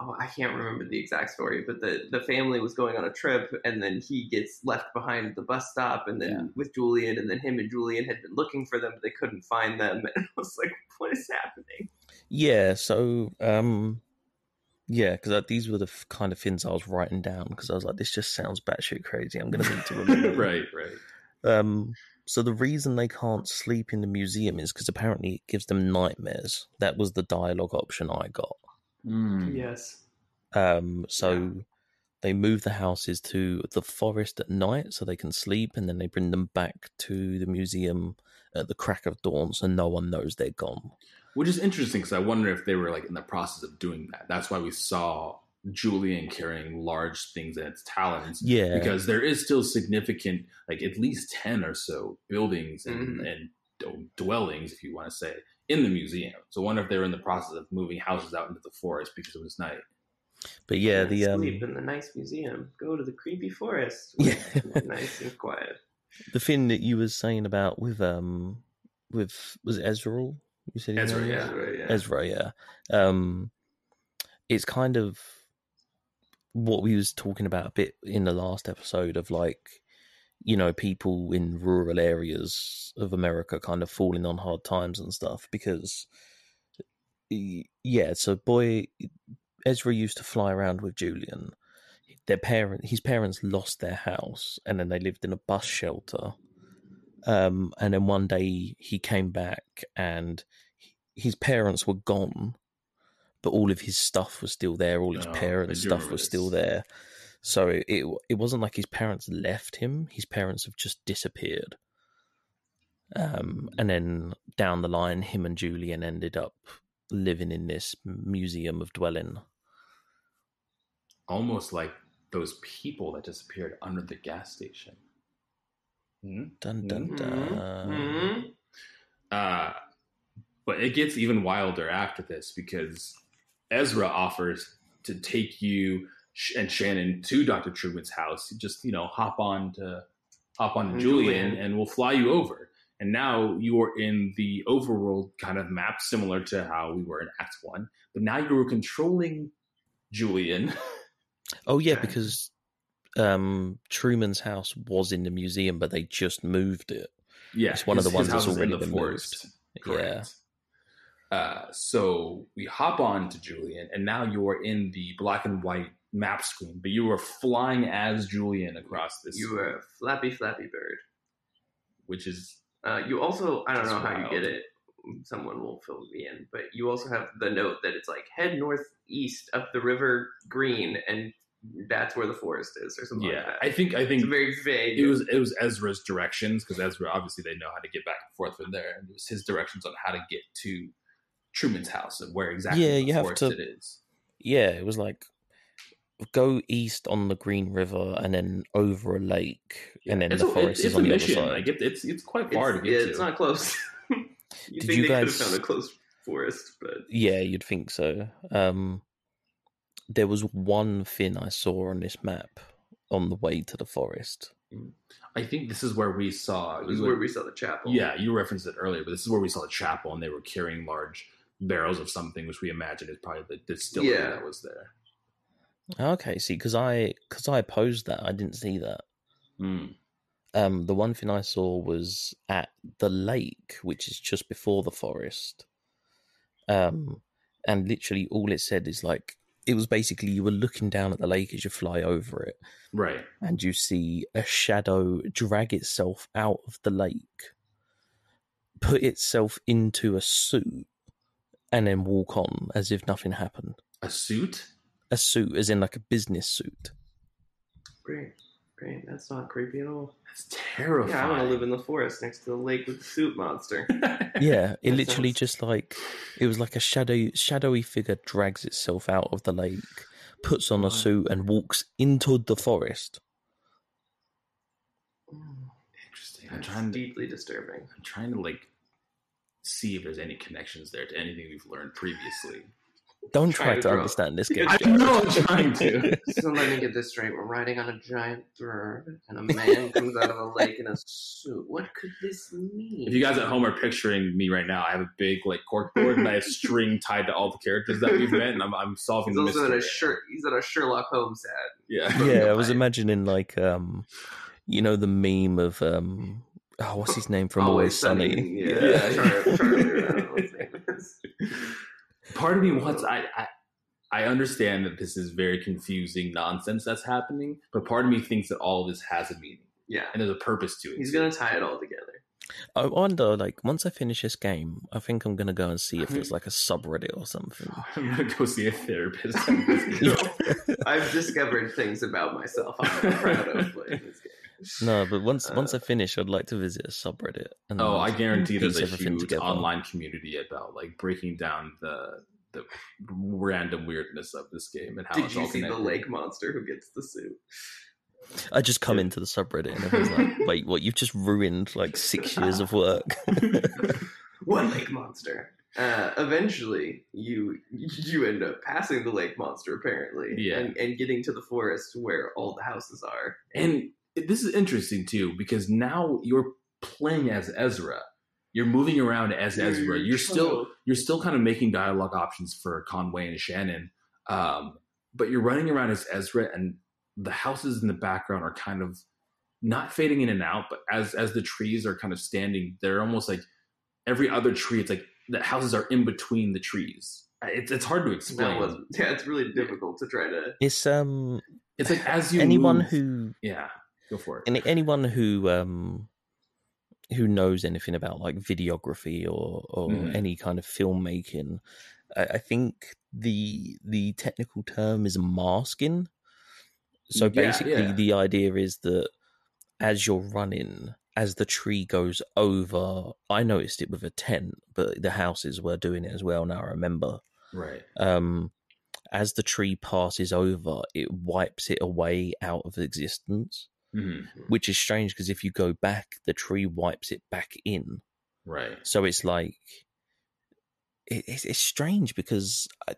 "Oh, I can't remember the exact story, but the the family was going on a trip, and then he gets left behind at the bus stop, and then Yeah. with Julian, and then him and Julian had been looking for them, but they couldn't find them, and I was like, what is happening? yeah so um yeah because these were the f- kind of things i was writing down because i was like this just sounds batshit crazy i'm gonna need to remember right, right. Um, so the reason they can't sleep in the museum is because apparently it gives them nightmares. That was the dialogue option I got. Mm. Yes. Um, so Yeah. they move the houses to the forest at night so they can sleep, and then they bring them back to the museum at the crack of dawn, so no one knows they're gone. Which is interesting because I wonder if they were like in the process of doing that. That's why we saw Julian carrying large things in its talons. Yeah, Because there is still significant, like at least 10 or so buildings and, Mhm. and dwellings, if you want to say, in the museum. So I wonder if they were in the process of moving houses out into the forest because it was night. but yeah, the um, sleep in the nice museum. Go to the creepy forest. Yeah. nice and quiet. the thing that you were saying about with um with was it Ezreal? You said his Ezra, yeah. Ezra, yeah. Ezra, yeah. Um, it's kind of what we was talking about a bit in the last episode of like, you know, people in rural areas of America kind of falling on hard times and stuff because, yeah. So boy, Ezra used to fly around with Julian. Their parent, his parents lost their house, and then they lived in a bus shelter. Um, and then one day he came back, and his parents were gone, but all of his stuff was still there. All his Oh, parents' stuff was still there. So it it wasn't like his parents left him. His parents have just disappeared. Um, and then down the line, him and Julian ended up living in this museum of dwelling. Almost like those people that disappeared under the gas station. Dun dun Mhm. dun. Mhm. Uh, but it gets even wilder after this because Ezra offers to take you and Shannon to Dr. Truman's house. Just, you know, hop on to hop on to Julian, Julian. and we'll fly you over. And now you are in the overworld kind of map, similar to how we were in Act One. But now you're controlling Julian. Oh yeah, because um, Truman's house was in the museum, but they just moved it. yeah, It's one of the ones that's is in already the been forest. Yeah. Correct. Uh, so we hop on to Julian, and now you're in the black and white map screen, but you were flying as Julian across this, You were a flappy, flappy bird. which is Uh, you also, I don't know how you get it. Someone will fill me in, but you also have the note that it's like head northeast up the river Green, and that's where the forest is, or something yeah. like that. I think I it's think very vague. it was it was Ezra's directions because Ezra obviously they know how to get back and forth from there, and it was his directions on how to get to Truman's house and where exactly Yeah, the you have to- it is. Yeah, it was like go east on the Green River and then over a lake, and then it's the a, forest it's is a on the other side. Like it, it's it's quite It's, far to get yeah, to. it's not close. you Did think you they could have guys- found a close forest, but Yeah, you'd think so. Um, there was one fin I saw on this map on the way to the forest. I think this is where we saw. it was you where we saw the chapel. Yeah, you referenced it earlier, but this is where we saw the chapel, and they were carrying large barrels of something, which we imagine is probably the distillery Yeah. that was there. Okay, see, because I because I opposed that, I didn't see that. Mm. Um, the one thing I saw was at the lake, which is just before the forest. Um, and literally all it said is like it was basically you were looking down at the lake as you fly over it, Right. and you see a shadow drag itself out of the lake, put itself into a suit, and then walk on as if nothing happened. A suit? A suit, as in like a business suit. great, great. That's not creepy at all. That's terrifying. Yeah, I want to live in the forest next to the lake with the suit monster. Yeah, it That literally sounds- just like it was like a shadow shadowy figure drags itself out of the lake, puts on a What? suit, and walks into the forest. Hmm, interesting. I'm That's trying to deeply disturbing. I'm trying to like see if there's any connections there to anything we've learned previously. Don't Try try to to understand this game. I Jared. know I'm trying to. So let me get this straight. We're riding on a giant bird, and a man comes out of a lake in a suit. What could this mean? If you guys at home are picturing me right now, I have a big like corkboard and I have string tied to all the characters that we've met, and I'm, I'm solving he's the also in a shirt. He's at a Sherlock Holmes hat. Yeah. yeah, I was imagining like um, you know, the meme of um, oh, what's his name from Always, Sunny? Yeah, Yeah. Char- Charlie, I don't know what his name is. Part of me wants I, I I understand that this is very confusing nonsense that's happening, but part of me thinks that all of this has a meaning Yeah, and there's a purpose to it. he's gonna tie it all together. I wonder, like, once I finish this game, I think I'm gonna go and see if there's like a subreddit or something. I'm gonna go see a therapist. after. I've discovered things about myself I'm proud of playing this game. No, but once Uh, once I finish, I'd like to visit a subreddit. And Oh, I guarantee there's a huge together. online community about like breaking down the the random weirdness of this game and how Did it's you all see the lake monster who gets the suit? I just come Yeah. into the subreddit and everyone's like, "Wait, what? You've just ruined like six years of work." One lake monster. Uh, eventually, you you end up passing the lake monster apparently, Yeah. and, and getting to the forest where all the houses are. And it- this is interesting too because now you're playing as Ezra. You're moving around as Ezra. You're still you're still kind of making dialogue options for Conway and Shannon, um, but you're running around as Ezra, and the houses in the background are kind of not fading in and out, but as as the trees are kind of standing, they're almost like every other tree. It's like the houses are in between the trees. It's it's hard to explain. was, yeah, it's really difficult to try to. it's um it's like as you anyone move- who yeah, go for it. any, anyone who um who knows anything about like videography or or Mhm. any kind of filmmaking, I, I think the the technical term is masking. So Yeah, basically, yeah. the idea is that as you're running, as the tree goes over, I noticed it with a tent, but the houses were doing it as well. Now I remember. Right. Um, as the tree passes over, it wipes it away out of existence, hmm which is strange because if you go back, the tree wipes it back in. Right. So it's like it, it's, it's strange because, I,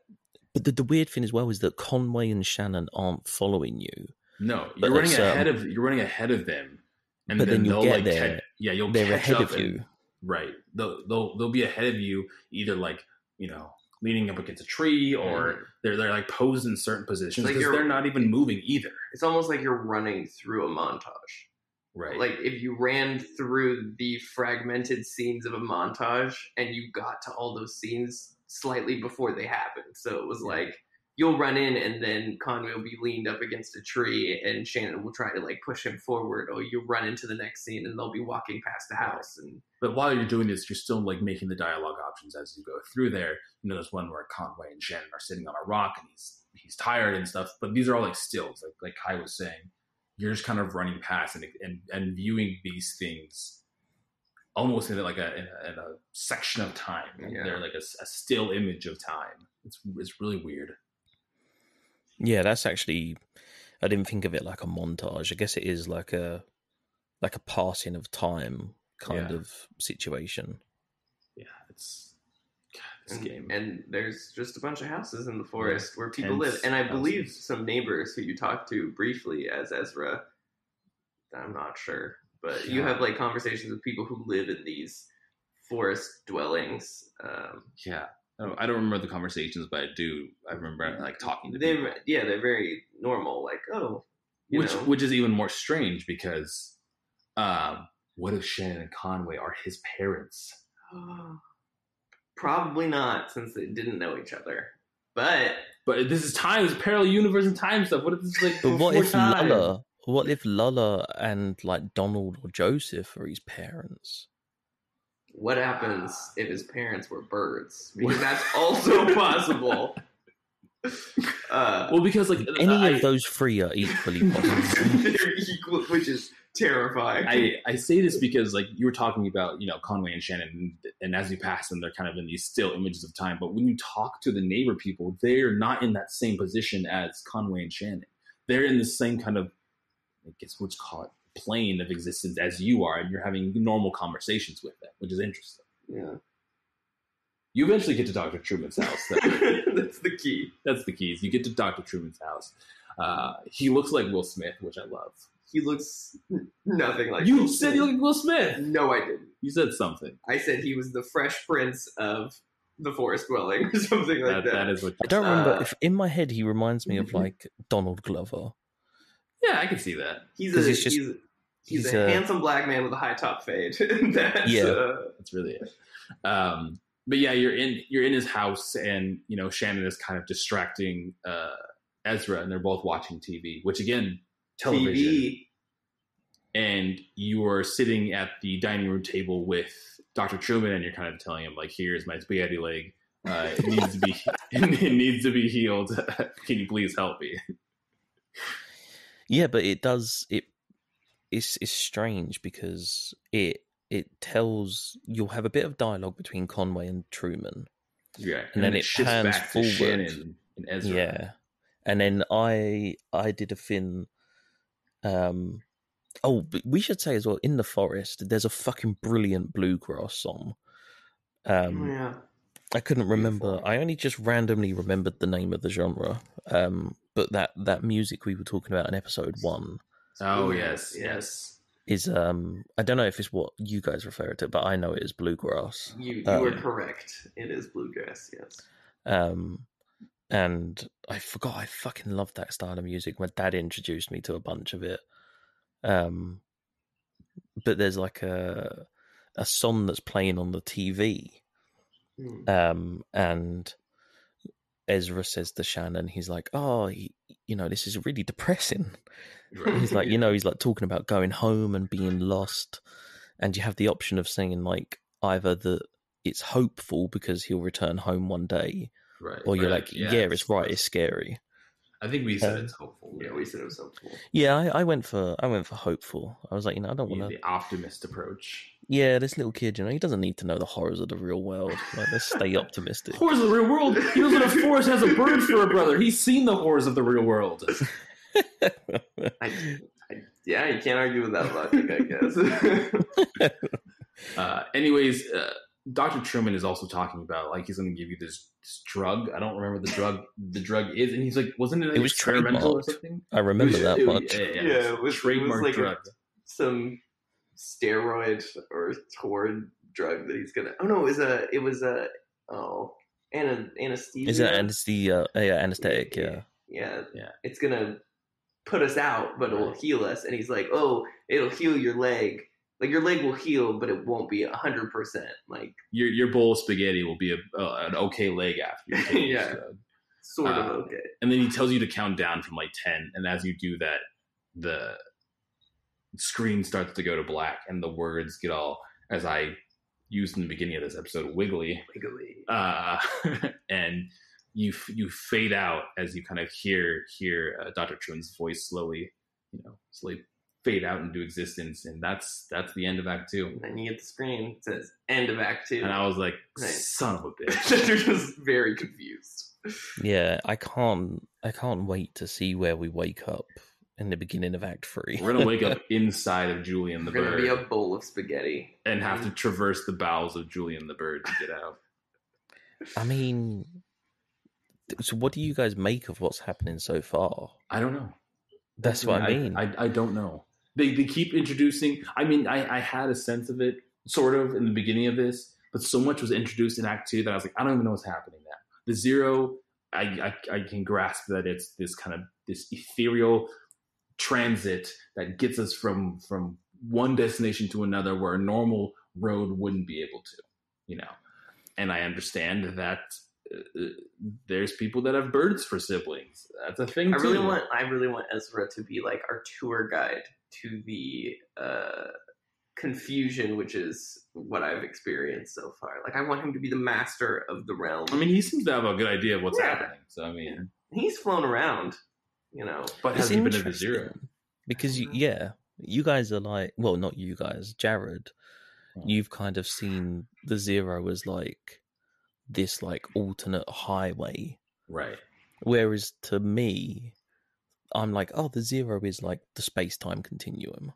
but the, the weird thing as well is that Conway and Shannon aren't following you. No, you're running um, ahead of you're running ahead of them, and But then, then you'll they'll get like there. catch, yeah, you'll They're catch ahead up of and- you. right. They'll they'll they'll be ahead of you either like you know leaning up against a tree or Mhm. they're they're like posed in certain positions because you're- they're not even moving either. It's almost like you're running through a montage. Right. Like if you ran through the fragmented scenes of a montage and you got to all those scenes slightly before they happened. So it was Yeah. like you'll run in and then Conway will be leaned up against a tree and Shannon will try to like push him forward or you'll run into the next scene and they'll be walking past the house and But while you're doing this, you're still like making the dialogue options as you go through there. You know, there's one where Conway and Shannon are sitting on a rock and he's he's tired and stuff. But these are all like stills, like like Kai was saying. You're just kind of running past and and, and viewing these things almost in like a in a, in a section of time. Yeah. They're like a still image of time. It's it's really weird. Yeah, that's actually. I didn't think of it like a montage. I guess it is like a like a passing of time kind Yeah. of situation. Yeah, it's this and, game. and there's just a bunch of houses in the forest where people live. And I believe some neighbors who you talked to briefly as Ezra. I'm not sure, but you have like conversations with people who live in these forest dwellings. Um, yeah. I don't, I don't remember the conversations, but I do. I remember like talking to they people. yeah, they're very normal. Like oh, you which know. which is even more strange because um what if Shannon and Conway are his parents? probably not since they didn't know each other. But But this is time, it's parallel universe and time stuff. What if this is like But what if time? Lula? What if Lula and like Donald or Joseph are his parents? What happens if his parents were birds? Because that's also possible. Uh, Well, because like Any I, of those three are equally possible. they're equal, which is terrifying. I, I say this because like you were talking about you know Conway and Shannon and, and as you pass them they're kind of in these still images of time but when you talk to the neighbor people they're not in that same position as Conway and Shannon they're in the same kind of I guess what's called plane of existence as you are and you're having normal conversations with them which is interesting yeah, you eventually get to Dr. Truman's house that's the key. that's the keys you get to Dr. Truman's house uh, he looks like Will Smith which I love He looks nothing like. you Will said Smith. you look like Will Smith No, I didn't. you said something I said he was the Fresh Prince of the Forest Dwelling or something like that, that. that is what I don't remember Uh, if in my head he reminds me of like Donald Glover. Yeah I can see that He's 'Cause a it's just- he's, he's, he's a, a- handsome black man with a high top fade. That's, Yeah. uh, That's really it. Um, but yeah, you're in you're in his house, and you know Shannon is kind of distracting uh, Ezra, and they're both watching TV, which again, television. TV. And you are sitting at the dining room table with Dr. Truman, and you're kind of telling him like, "Here's my spaghetti leg. Uh, it needs to be it needs to be healed. Can you please help me?" Yeah, but it does it. It's it's strange because it it tells you'll have a bit of dialogue between Conway and Truman. Yeah, And then it shifts pans back forward. to and Ezra. Yeah, and then I I did a thing. Um, oh, but we should say as well in the forest. There's a fucking brilliant bluegrass song. Um, yeah. I couldn't remember. I only just randomly remembered the name of the genre. Um, but that that music we were talking about in episode one Oh yes, yes. is um I don't know if it's what you guys refer to, but I know it is bluegrass. You you Um, are correct. It is bluegrass. Yes. Um, and I forgot I fucking loved that style of music. My dad introduced me to a bunch of it. Um, but there's like a a song that's playing on the TV. Hmm. Um, and Ezra says to Shannon, he's like, "Oh, he, you know, this is really depressing." He's like, you know, he's like talking about going home and being lost, and you have the option of saying like either that it's hopeful because he'll return home one day, Right. or you're right, like, yeah, it's right, right. it's scary. I think we said Um, it's hopeful. Yeah, we said it was hopeful. Yeah, I, I went for I went for hopeful. I was like, you know, I don't want to. the optimist approach. Yeah, this little kid, you know, he doesn't need to know the horrors of the real world. Like, let's stay optimistic. Horrors of the real world. He knows in a forest has a bird for a brother. He's seen the horrors of the real world. I, I, yeah, you can't argue with that logic, I guess. Uh, anyways, uh, Dr. Truman is also talking about like he's going to give you this, this drug. I don't remember the drug. The drug is, and he's like, wasn't it, like, It was experimental or something? I remember was- that it- much. Yeah, yeah, Yeah, it was it was- trademark it was like a- drug. Some steroid or toward drug that he's gonna. Oh no, it was a. It was a. Oh, ana, anesthesia. Is it anesthesia? Uh, yeah, anesthetic. Yeah. yeah, Yeah. It's gonna put us out, but it'll heal us. And he's like, "Oh, it'll heal your leg. Like your leg will heal, but it won't be a hundred percent. Like Your your bowl of spaghetti will be a, uh, an okay leg after. Yeah. sort of Uh, okay." and then he tells you to count down from like 10 and as you do that the screen starts to go to black and the words get all as i used in the beginning of this episode wiggly Wiggly. uh, and you you fade out as you kind of hear hear uh, dr truman's voice slowly you know slowly fade out into existence and that's that's the end of act two And then you get the screen. It says end of act two. and i was like Right. son of a bitch You're just very confused. Yeah, I can't. I can't wait to see where we wake up in the beginning of Act Three. we're gonna wake up inside of julian the We're gonna bird be a bowl of spaghetti. and have to mm. traverse the bowels of Julian the bird to get out. I mean, so what do you guys make of what's happening so far? I don't know. That's what I mean. I, I, don't know. They they keep introducing. I mean, I, I had a sense of it sort of in the beginning of this, but so much was introduced in Act Two that I was like, I don't even know what's happening now. The zero, I I, I can grasp that it's this kind of this ethereal transit that gets us from from one destination to another where a normal road wouldn't be able to, you know. And I understand that uh, there's people that have birds for siblings. That's a thing. I really want I really want Ezra to be like our tour guide to the uh confusion which is what I've experienced so far. Like I want him to be the master of the realm. I mean, he seems to have a good idea of what's Yeah. happening. So I mean, he's flown around, you know. but has he been at the zero? because you, Mhm. yeah, you guys are like, well, not you guys, Jared. Hmm. You've kind of seen the zero as like this like alternate highway, Right. whereas to me, I'm like, oh, the zero is like the space time continuum.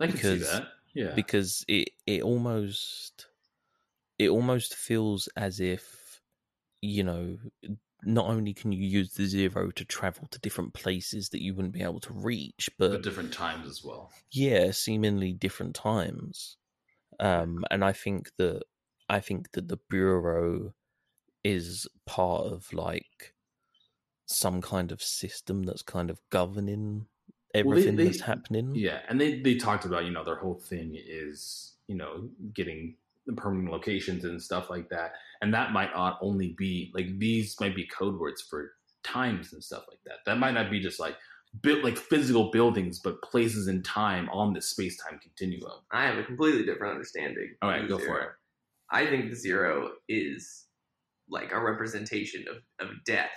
I can see Because- that. Yeah. because it it almost it almost feels as if you know not only can you use the zero to travel to different places that you wouldn't be able to reach but At different times as well. yeah seemingly different times um and i think that i think that the bureau is part of like some kind of system that's kind of governing they- everything they- that's happening Yeah, and they they talked about you know their whole thing is you know getting the permanent locations and stuff like that, and that might not only be like these might be code words for times and stuff like that. That might not be just like built like physical buildings, but places in time on the space time continuum. I have a completely different understanding. All right, of the go for it. I think the zero is like a representation of, of death,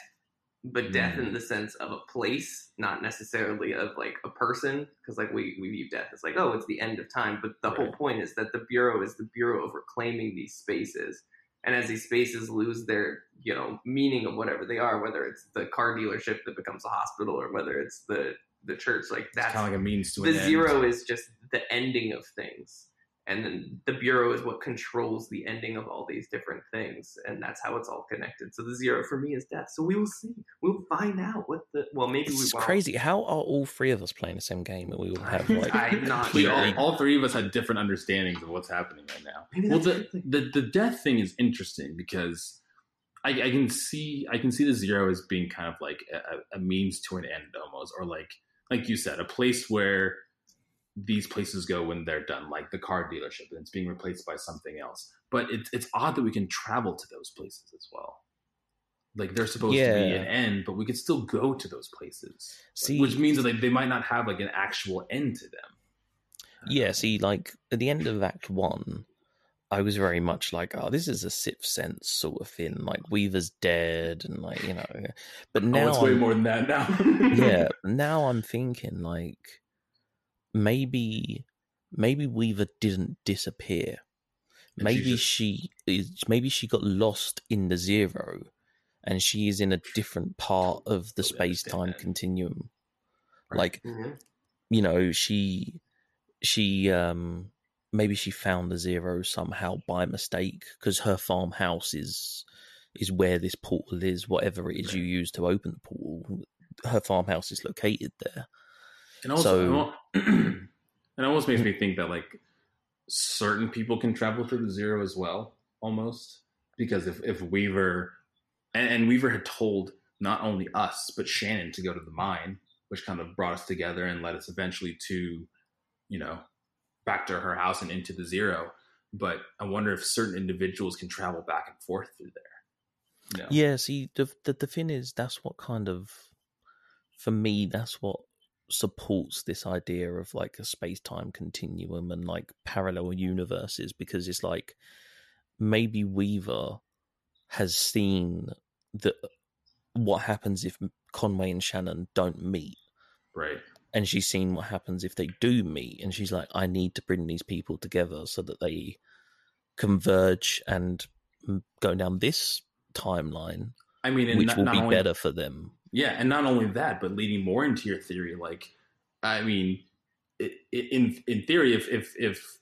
but death Mm. in the sense of a place, not necessarily of like a person. Because like we, we view death as like, oh, it's the end of time. But the whole point is that the bureau is the bureau of reclaiming these spaces. And as these spaces lose their, you know, meaning of whatever they are, whether it's the car dealership that becomes a hospital or whether it's the the church, like that's kind of like a means to the end. zero is just the ending of things and then the bureau is what controls the ending of all these different things and that's how it's all connected so the zero for me is death so we will see we'll find out what the well maybe It's we crazy. How are all three of us playing the same game and we all have like I'm not sure. all, all three of us had different understandings of what's happening right now. Maybe well, the, a good thing. the the death thing is interesting because I, I can see I can see the zero as being kind of like a, a means to an end almost, or like like you said, a place where these places go when they're done, like the car dealership, and it's being replaced by something else. But it's it's odd that we can travel to those places as well. Like they're supposed to be an end, but we could still go to those places, See- which means that they, they might not have like an actual end to them. yeah. See, like at the end of Act One, I was very much like, oh, this is a sixth sense sort of thing. Like Weaver's dead, and like you know, but now oh, it's way I'm- more than that now. yeah, now I'm thinking like maybe maybe Weaver didn't disappear. And Maybe just- she is maybe she got lost in the zero and she is in a different part of the space time continuum. Right. Like, Mhm. you know, she she um maybe she found the zero somehow by mistake because her farmhouse is is where this portal is, whatever it is you use to open the portal. Her farmhouse is located there. And also, So- it almost makes me think that like certain people can travel through the zero as well, almost because if if Weaver and, and Weaver had told not only us but Shannon to go to the mine, which kind of brought us together and led us eventually to, you know, back to her house and into the zero. But I wonder if certain individuals can travel back and forth through there. You know? Yeah, see, the, the the thing is, that's what kind of, for me, that's what supports this idea of like a space time continuum and like parallel universes because it's like maybe Weaver has seen that what happens if Conway and Shannon don't meet, Right. and she's seen what happens if they do meet, and she's like, I need to bring these people together so that they converge and go down this timeline I mean, which not, will be only, better for them. Yeah, and not only that, but leading more into your theory, like, I mean, i i in in theory, if if if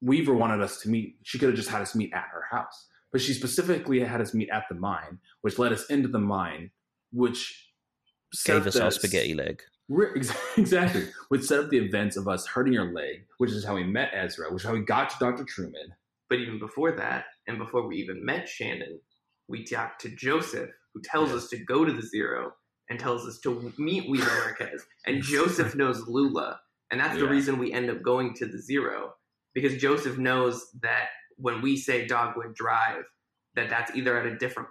Weaver wanted us to meet, she could have just had us meet at her house, but she specifically had us meet at the mine, which led us into the mine, which set Gave up us our spaghetti leg. Exactly, which set up the events of us hurting your leg, which is how we met Ezra, which is how we got to Doctor Truman. But even before that, and before we even met Shannon, we talked to Joseph, who tells us to go to the Zero and tells us to meet Weaver Marquez. And Joseph knows Lula, and that's the Yeah. reason we end up going to the Zero because Joseph knows that when we say Dogwood Drive, that that's either at a different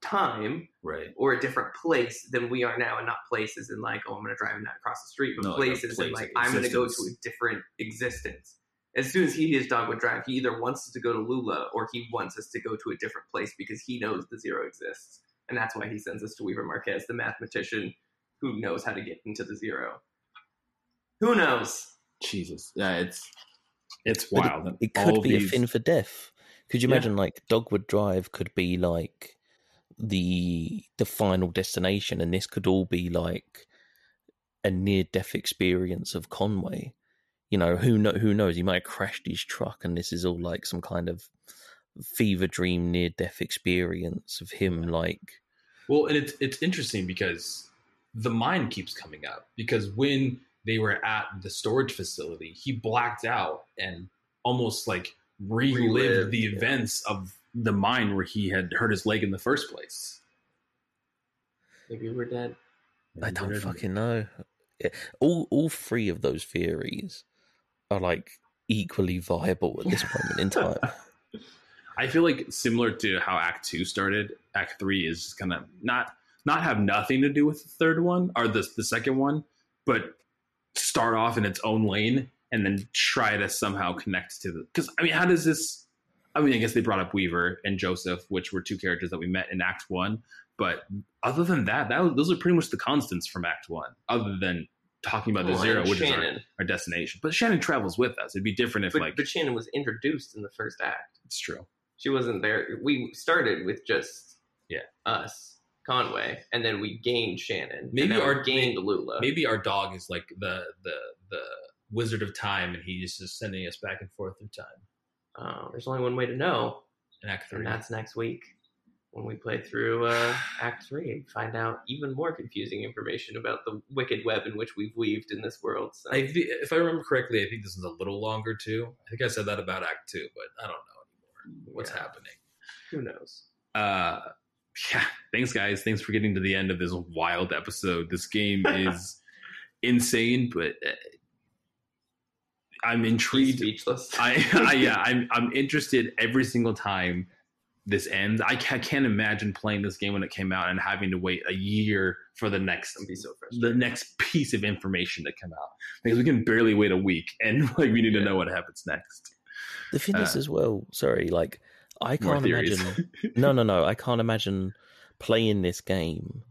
time Right. or a different place than we are now, and not places in like, oh, I'm going to drive not across the street, but No, like a places place like of I'm going to go to existence. a different existence. As soon as he hears Dogwood Drive, he either wants us to go to Lula or he wants us to go to a different place because he knows the zero exists, and that's why he sends us to Weaver Marquez, the mathematician who knows how to get into the zero. Who knows? Jesus, yeah, it's it's But wild. and It could be these- a fin for death. Could you Yeah. imagine like Dogwood Drive could be like the the final destination, and this could all be like a near death experience of Conway. You know, who know who knows? He might have crashed his truck, and this is all like some kind of fever dream near death experience of him. Like, Well, and it's it's interesting because the mine keeps coming up because when they were at the storage facility, he blacked out and almost like relived, Relived, the yeah. events of the mine where he had hurt his leg in the first place. Maybe we're dead. I don't fucking know. All all three of those theories are like equally viable at this moment in time. I feel like similar to how Act Two started, Act Three is just kind of not not have nothing to do with the third one or the the second one, but start off in its own lane and then try to somehow connect to the. Because I mean, how does this? I mean, I guess they brought up Weaver and Joseph, which were two characters that we met in Act One, but other than that, that was, those are pretty much the constants from Act One. Other than talking about the zero, which is our, our destination. But Shannon travels with us. It'd be different if But, like but Shannon was introduced in the first act. it's true. She wasn't there. We started with just Yeah. us, Conway, and then we gained Shannon. Maybe and our- gained Lula. maybe our dog is like the the the wizard of time and he's just sending us back and forth through time Uh, there's only one way to know, in act three and that's next week when we play through uh, Act Three and find out even more confusing information about the wicked web in which we've weaved in this world. So. I, if i remember correctly i think this is a little longer too i think i said that about act two but i don't know what's Yeah. happening Who knows? uh yeah thanks guys thanks for getting to the end of this wild episode this game is insane but uh, i'm intrigued speechless. I, I yeah, I'm I'm interested every single time this ends. I ca- can't imagine playing this game when it came out and having to wait a year for the next be so the next piece of information to come out because we can barely wait a week and like we need to know what happens next. The thing is, Uh, as well. Sorry, like I can't imagine. no, no, no. I can't imagine playing this game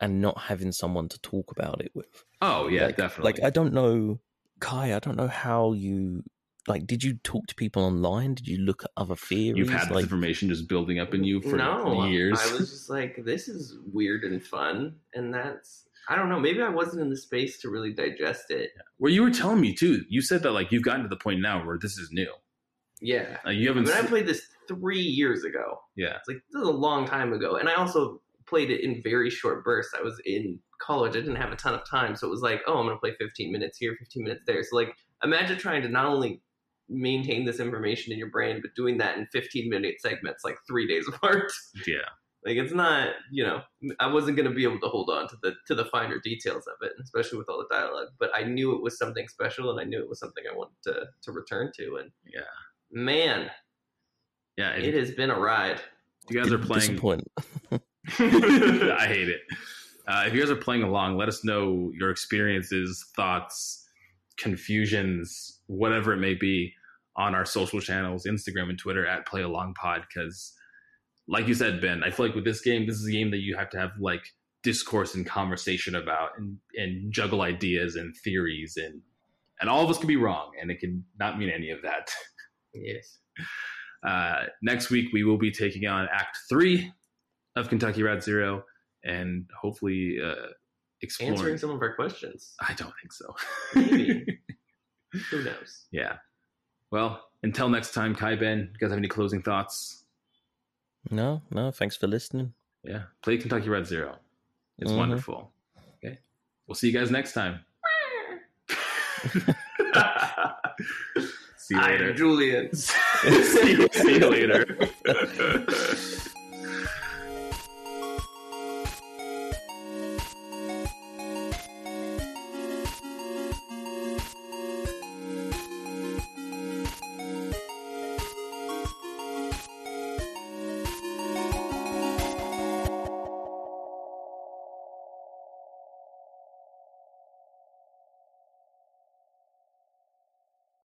and not having someone to talk about it with. oh yeah, like, definitely. Like I don't know, Kai. I don't know how you like. Did you talk to people online? Did you look at other theories? You've had this like, information just building up in you for no, years. I was just like, this is weird and fun, and that's I don't know. Maybe I wasn't in the space to really digest it. Well, you were telling me too, you said that like you've gotten to the point now where this is new. Yeah, Like you I haven't. mean, I played this three years ago. yeah, It's like this is a long time ago, and I also played it in very short bursts. I was in college; I didn't have a ton of time, so it was like, oh, I'm going to play 15 minutes here, 15 minutes there. So like, imagine trying to not only maintain this information in your brain, but doing that in 15 minute segments, like three days apart. yeah. Like it's not, you know, I wasn't going to be able to hold on to the to the finer details of it, especially with all the dialogue. But I knew it was something special, and I knew it was something I wanted to to return to. And Yeah. Man, Yeah, if, it has been a ride. you guys are playing, disappoint. I hate it. Uh, if you guys are playing along, let us know your experiences, thoughts, confusions, whatever it may be, on our social channels, Instagram and Twitter at Play Along Pod. Because, like you said, Ben, I feel like with this game, this is a game that you have to have like discourse and conversation about, and and juggle ideas and theories, and and all of us can be wrong, and it can not mean any of that. Yes. Uh, next week, we will be taking on Act Three of Kentucky Route Zero, and hopefully uh, exploring. Answering some of our questions. I don't think so. Maybe. Who knows? yeah. Well, until next time, Kai Ben, you guys have any closing thoughts? no, no. Thanks for listening. Yeah, play Kentucky Route Zero. It's Mhm. wonderful. Okay, we'll see you guys next time. see you later. I'm Julian. see, see you later.